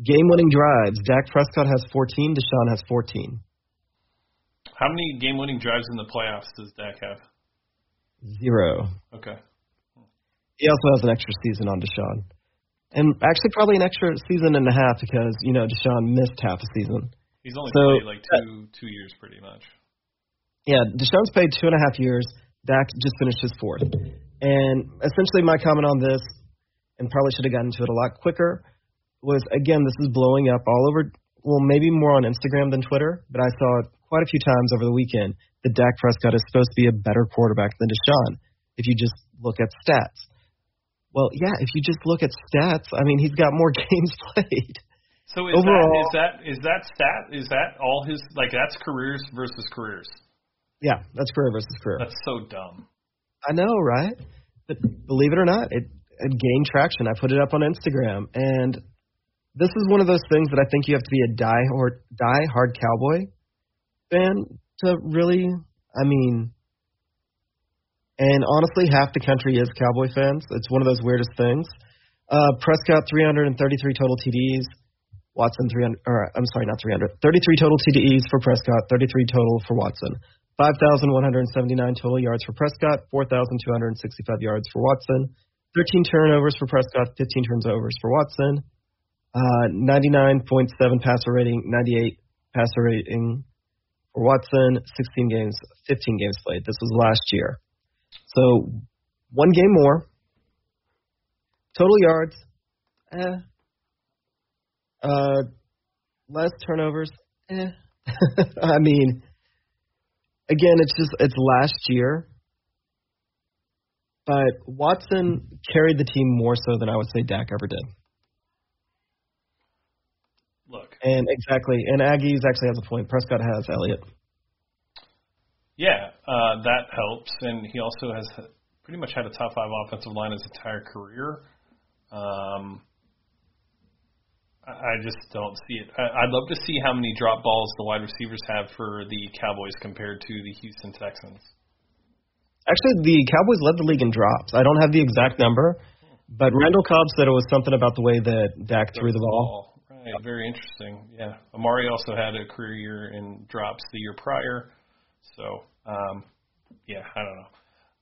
Game winning drives. Dak Prescott has 14. Deshaun has 14. How many game winning drives in the playoffs does Dak have? Zero. Okay. He also has an extra season on Deshaun. And actually, probably an extra season and a half because, you know, Deshaun missed half a season. He's only So- played like two two years pretty much. Yeah, Deshaun's played two and a half years. Dak just finished his fourth. And essentially, my comment on this, and probably should have gotten to it a lot quicker, was again, this is blowing up all over. Well, maybe more on Instagram than Twitter, but I saw it quite a few times over the weekend that Dak Prescott is supposed to be a better quarterback than Deshaun. If you just look at stats. Well, yeah, if you just look at stats, I mean, he's got more games played. So is Overall- that is that is that stat is that all his like that's careers versus careers? Yeah, that's career versus career. That's so dumb. I know, right? But believe it or not, it, it gained traction. I put it up on Instagram, and this is one of those things that I think you have to be a die or die hard cowboy fan to really. I mean, and honestly, half the country is cowboy fans. It's one of those weirdest things. Uh, Prescott 333 total TDs. Watson 300, or I'm sorry, not 300. 33 total TDs for Prescott, 33 total for Watson. 5,179 total yards for Prescott, 4,265 yards for Watson, 13 turnovers for Prescott, 15 turnovers for Watson, uh, 99.7 passer rating, 98 passer rating for Watson, 16 games, 15 games played. This was last year. So one game more. Total yards, eh. Uh, less turnovers, eh. I mean, again, it's just it's last year, but Watson carried the team more so than I would say Dak ever did. Look, And exactly, and Aggies actually has a point. Prescott has Elliott. yeah, uh, that helps, and he also has pretty much had a top five offensive line his entire career. Um, I just don't see it. I'd love to see how many drop balls the wide receivers have for the Cowboys compared to the Houston Texans. Actually, the Cowboys led the league in drops. I don't have the exact number, but Randall Cobb said it was something about the way that Dak threw the ball. Right, very interesting. Yeah, Amari also had a career year in drops the year prior, so um, yeah, I don't know.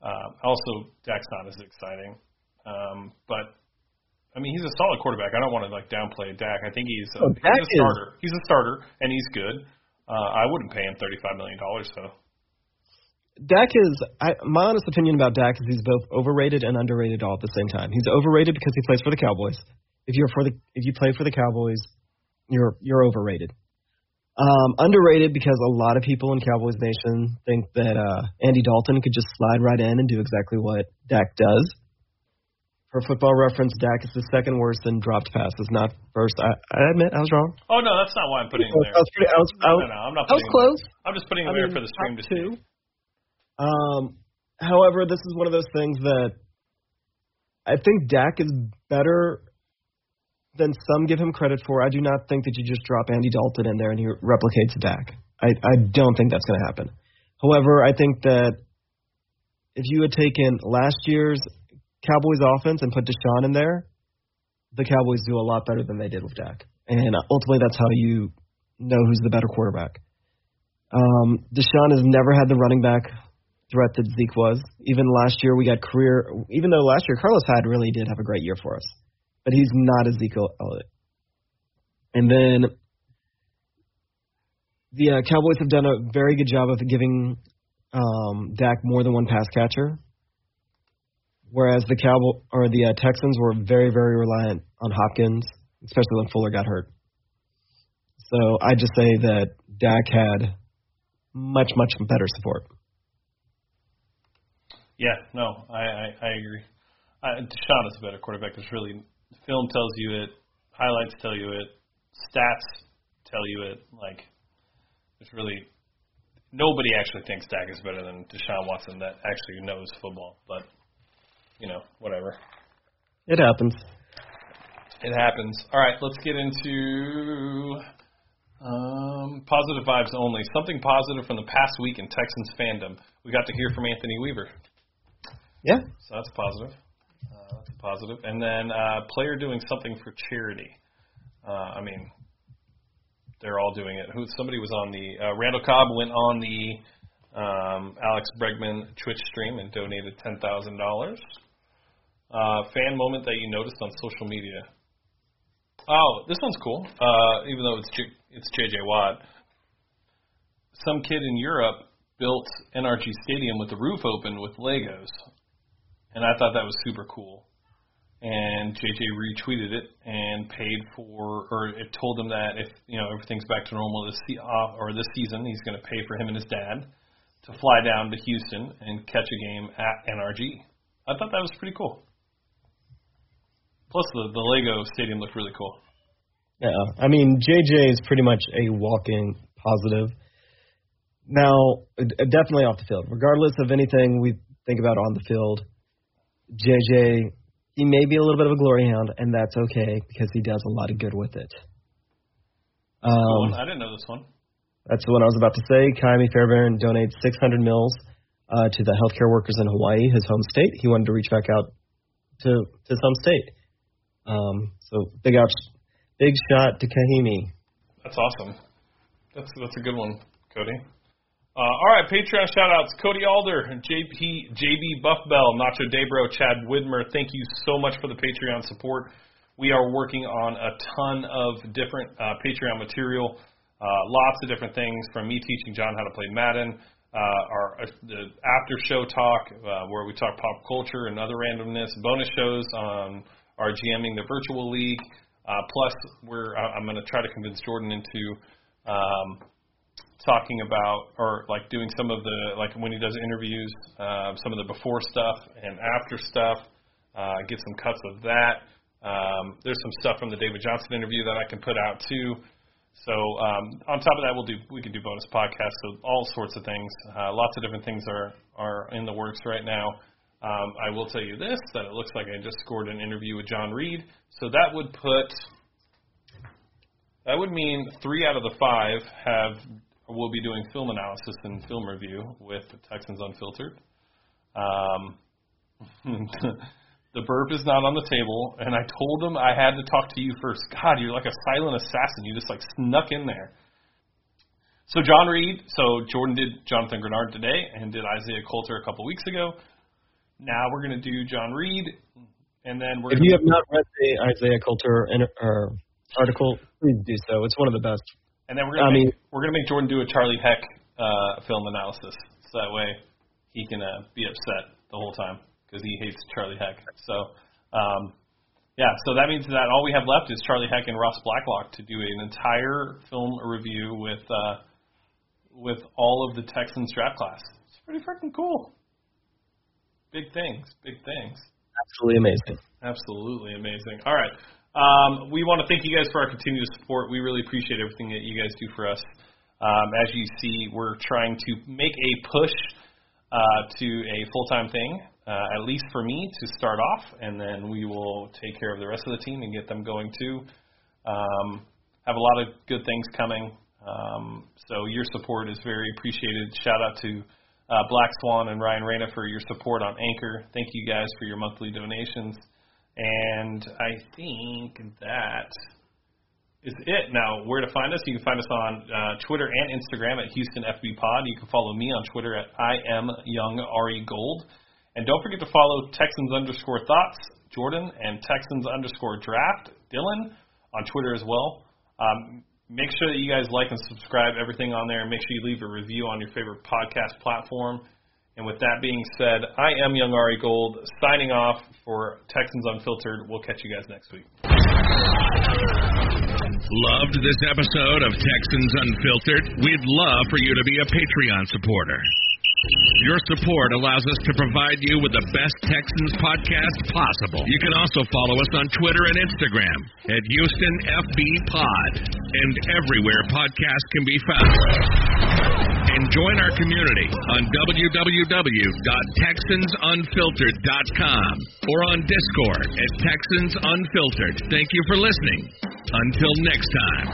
Um, also, Dak's not as exciting, um, but I mean he's a solid quarterback. I don't want to like downplay Dak. I think he's a, Oh, he's a is- starter. He's a starter, and he's good. Uh, I wouldn't pay him thirty-five million dollars though. Dak is, I, my honest opinion about Dak is he's both overrated and underrated all at the same time. He's overrated because he plays for the Cowboys. If you're for the, if you play for the Cowboys, you're you're overrated. Um, underrated because a lot of people in Cowboys Nation think that uh, Andy Dalton could just slide right in and do exactly what Dak does. For football reference, Dak is the second worst in dropped passes, not first. I, I admit I was wrong. Oh no, that's not why I'm putting him I there. was, pretty, I was, I No, was, no, no, I'm not. I was putting him there. close. I'm just putting him I there mean, for the stream to top see. Um, However, this is one of those things that I think Dak is better than some give him credit for. I do not think that you just drop Andy Dalton in there and he replicates Dak. I, I don't think that's going to happen. However, I think that if you had taken last year's Cowboys offense and put Deshaun in there, the Cowboys do a lot better than they did with Dak. And ultimately, that's how you know who's the better quarterback. Um, Deshaun has never had the running back threat that Zeke was. Even last year, we got career. Even though last year Carlos Hyde really did have a great year for us, but he's not Ezekiel Elliott. And then the uh, Cowboys have done a very good job of giving um, Dak more than one pass catcher, whereas the Cowboy or the uh, Texans were very very reliant on Hopkins, especially when Fuller got hurt. So I just say that Dak had much much better support. Yeah, no, I I, I agree. Uh, Deshaun is a better quarterback. There's really film tells you it, highlights tell you it, stats tell you it. Like, it's really nobody actually thinks Dak is better than Deshaun Watson that actually knows football. But you know, whatever. It happens. It happens. All right, let's get into um, positive vibes only. Something positive from the past week in Texans fandom. We got to hear from Anthony Weaver. Yeah. So that's positive. Uh, that's a positive. And then uh, player doing something for charity. Uh, I mean, they're all doing it. Who? Somebody was on the uh, Randall Cobb went on the um, Alex Bregman Twitch stream and donated ten thousand dollars. Uh, fan moment that you noticed on social media. Oh, this one's cool. Uh, even though it's J- it's JJ Watt. Some kid in Europe built NRG Stadium with the roof open with Legos and I thought that was super cool. And JJ retweeted it and paid for, or it told him that if you know everything's back to normal this se- uh, or this season, he's going to pay for him and his dad to fly down to Houston and catch a game at NRG. I thought that was pretty cool. Plus, the the Lego stadium looked really cool. Yeah, I mean JJ is pretty much a walking positive. Now, definitely off the field, regardless of anything we think about on the field JJ, he may be a little bit of a glory hound, and that's okay because he does a lot of good with it. Um, I didn't know this one. That's what I was about to say. Kaimi Fairbairn donates 600 mils uh, to the healthcare workers in Hawaii, his home state. He wanted to reach back out to to his home state. Um, so big out, big shot to Kaimi. That's awesome. That's that's a good one, Cody. Uh, all right, Patreon shoutouts: Cody Alder, JP, JB Buffbell, Nacho Debro, Chad Widmer. Thank you so much for the Patreon support. We are working on a ton of different uh, Patreon material, uh, lots of different things from me teaching John how to play Madden, uh, our uh, the after show talk uh, where we talk pop culture and other randomness, bonus shows on our GMing the virtual league. Plus, we're I'm going to try to convince Jordan into um, talking about or like doing some of the like when he does interviews, uh, some of the before stuff and after stuff. Uh, get some cuts of that. Um, there's some stuff from the David Johnson interview that I can put out too. So um, on top of that, we'll do we can do bonus podcasts, so all sorts of things. Uh, lots of different things are are in the works right now. Um, I will tell you this: that it looks like I just scored an interview with John Reid. So that would put that would mean three out of the five have we'll be doing film analysis and film review with the Texans Unfiltered. Um, the burp is not on the table, and I told him I had to talk to you first. God, you're like a silent assassin. You just like snuck in there. So John Reid, so Jordan did Jonathan Greenard today and did Isaiah Coulter a couple weeks ago. Now we're going to do John Reid, and then we're. If you have not read the Isaiah Coulter article, please do so. It's one of the best and then we're gonna I make, mean, we're gonna make Jordan do a Charlie Heck uh, film analysis, so that way he can uh, be upset the whole time because he hates Charlie Heck. So, um, yeah, so that means that all we have left is Charlie Heck and Ross Blacklock to do an entire film review with uh, with all of the Texans draft class. It's pretty freaking cool. Big things, big things. Absolutely amazing. Absolutely amazing. All right. Um, we want to thank you guys for our continued support. We really appreciate everything that you guys do for us. Um, as you see, we're trying to make a push uh, to a full time thing, uh, at least for me to start off, and then we will take care of the rest of the team and get them going too. Um, have a lot of good things coming. Um, so your support is very appreciated. Shout out to uh, Black Swan and Ryan Reyna for your support on Anchor. Thank you guys for your monthly donations. And I think that is it. Now, where to find us? You can find us on uh, Twitter and Instagram at Houston FB Pod. You can follow me on Twitter at I am Young Ari Gold. And don't forget to follow Texans underscore thoughts, Jordan, and Texans underscore draft, Dylan, on Twitter as well. Um, make sure that you guys like and subscribe everything on there. Make sure you leave a review on your favorite podcast platform. And with that being said, I am Young Ari Gold, signing off for Texans Unfiltered. We'll catch you guys next week. Loved this episode of Texans Unfiltered? We'd love for you to be a Patreon supporter. Your support allows us to provide you with the best Texans podcast possible. You can also follow us on Twitter and Instagram at Houston FB Pod and everywhere podcasts can be found. And join our community on www.texansunfiltered.com or on Discord at Texans Unfiltered. Thank you for listening. Until next time.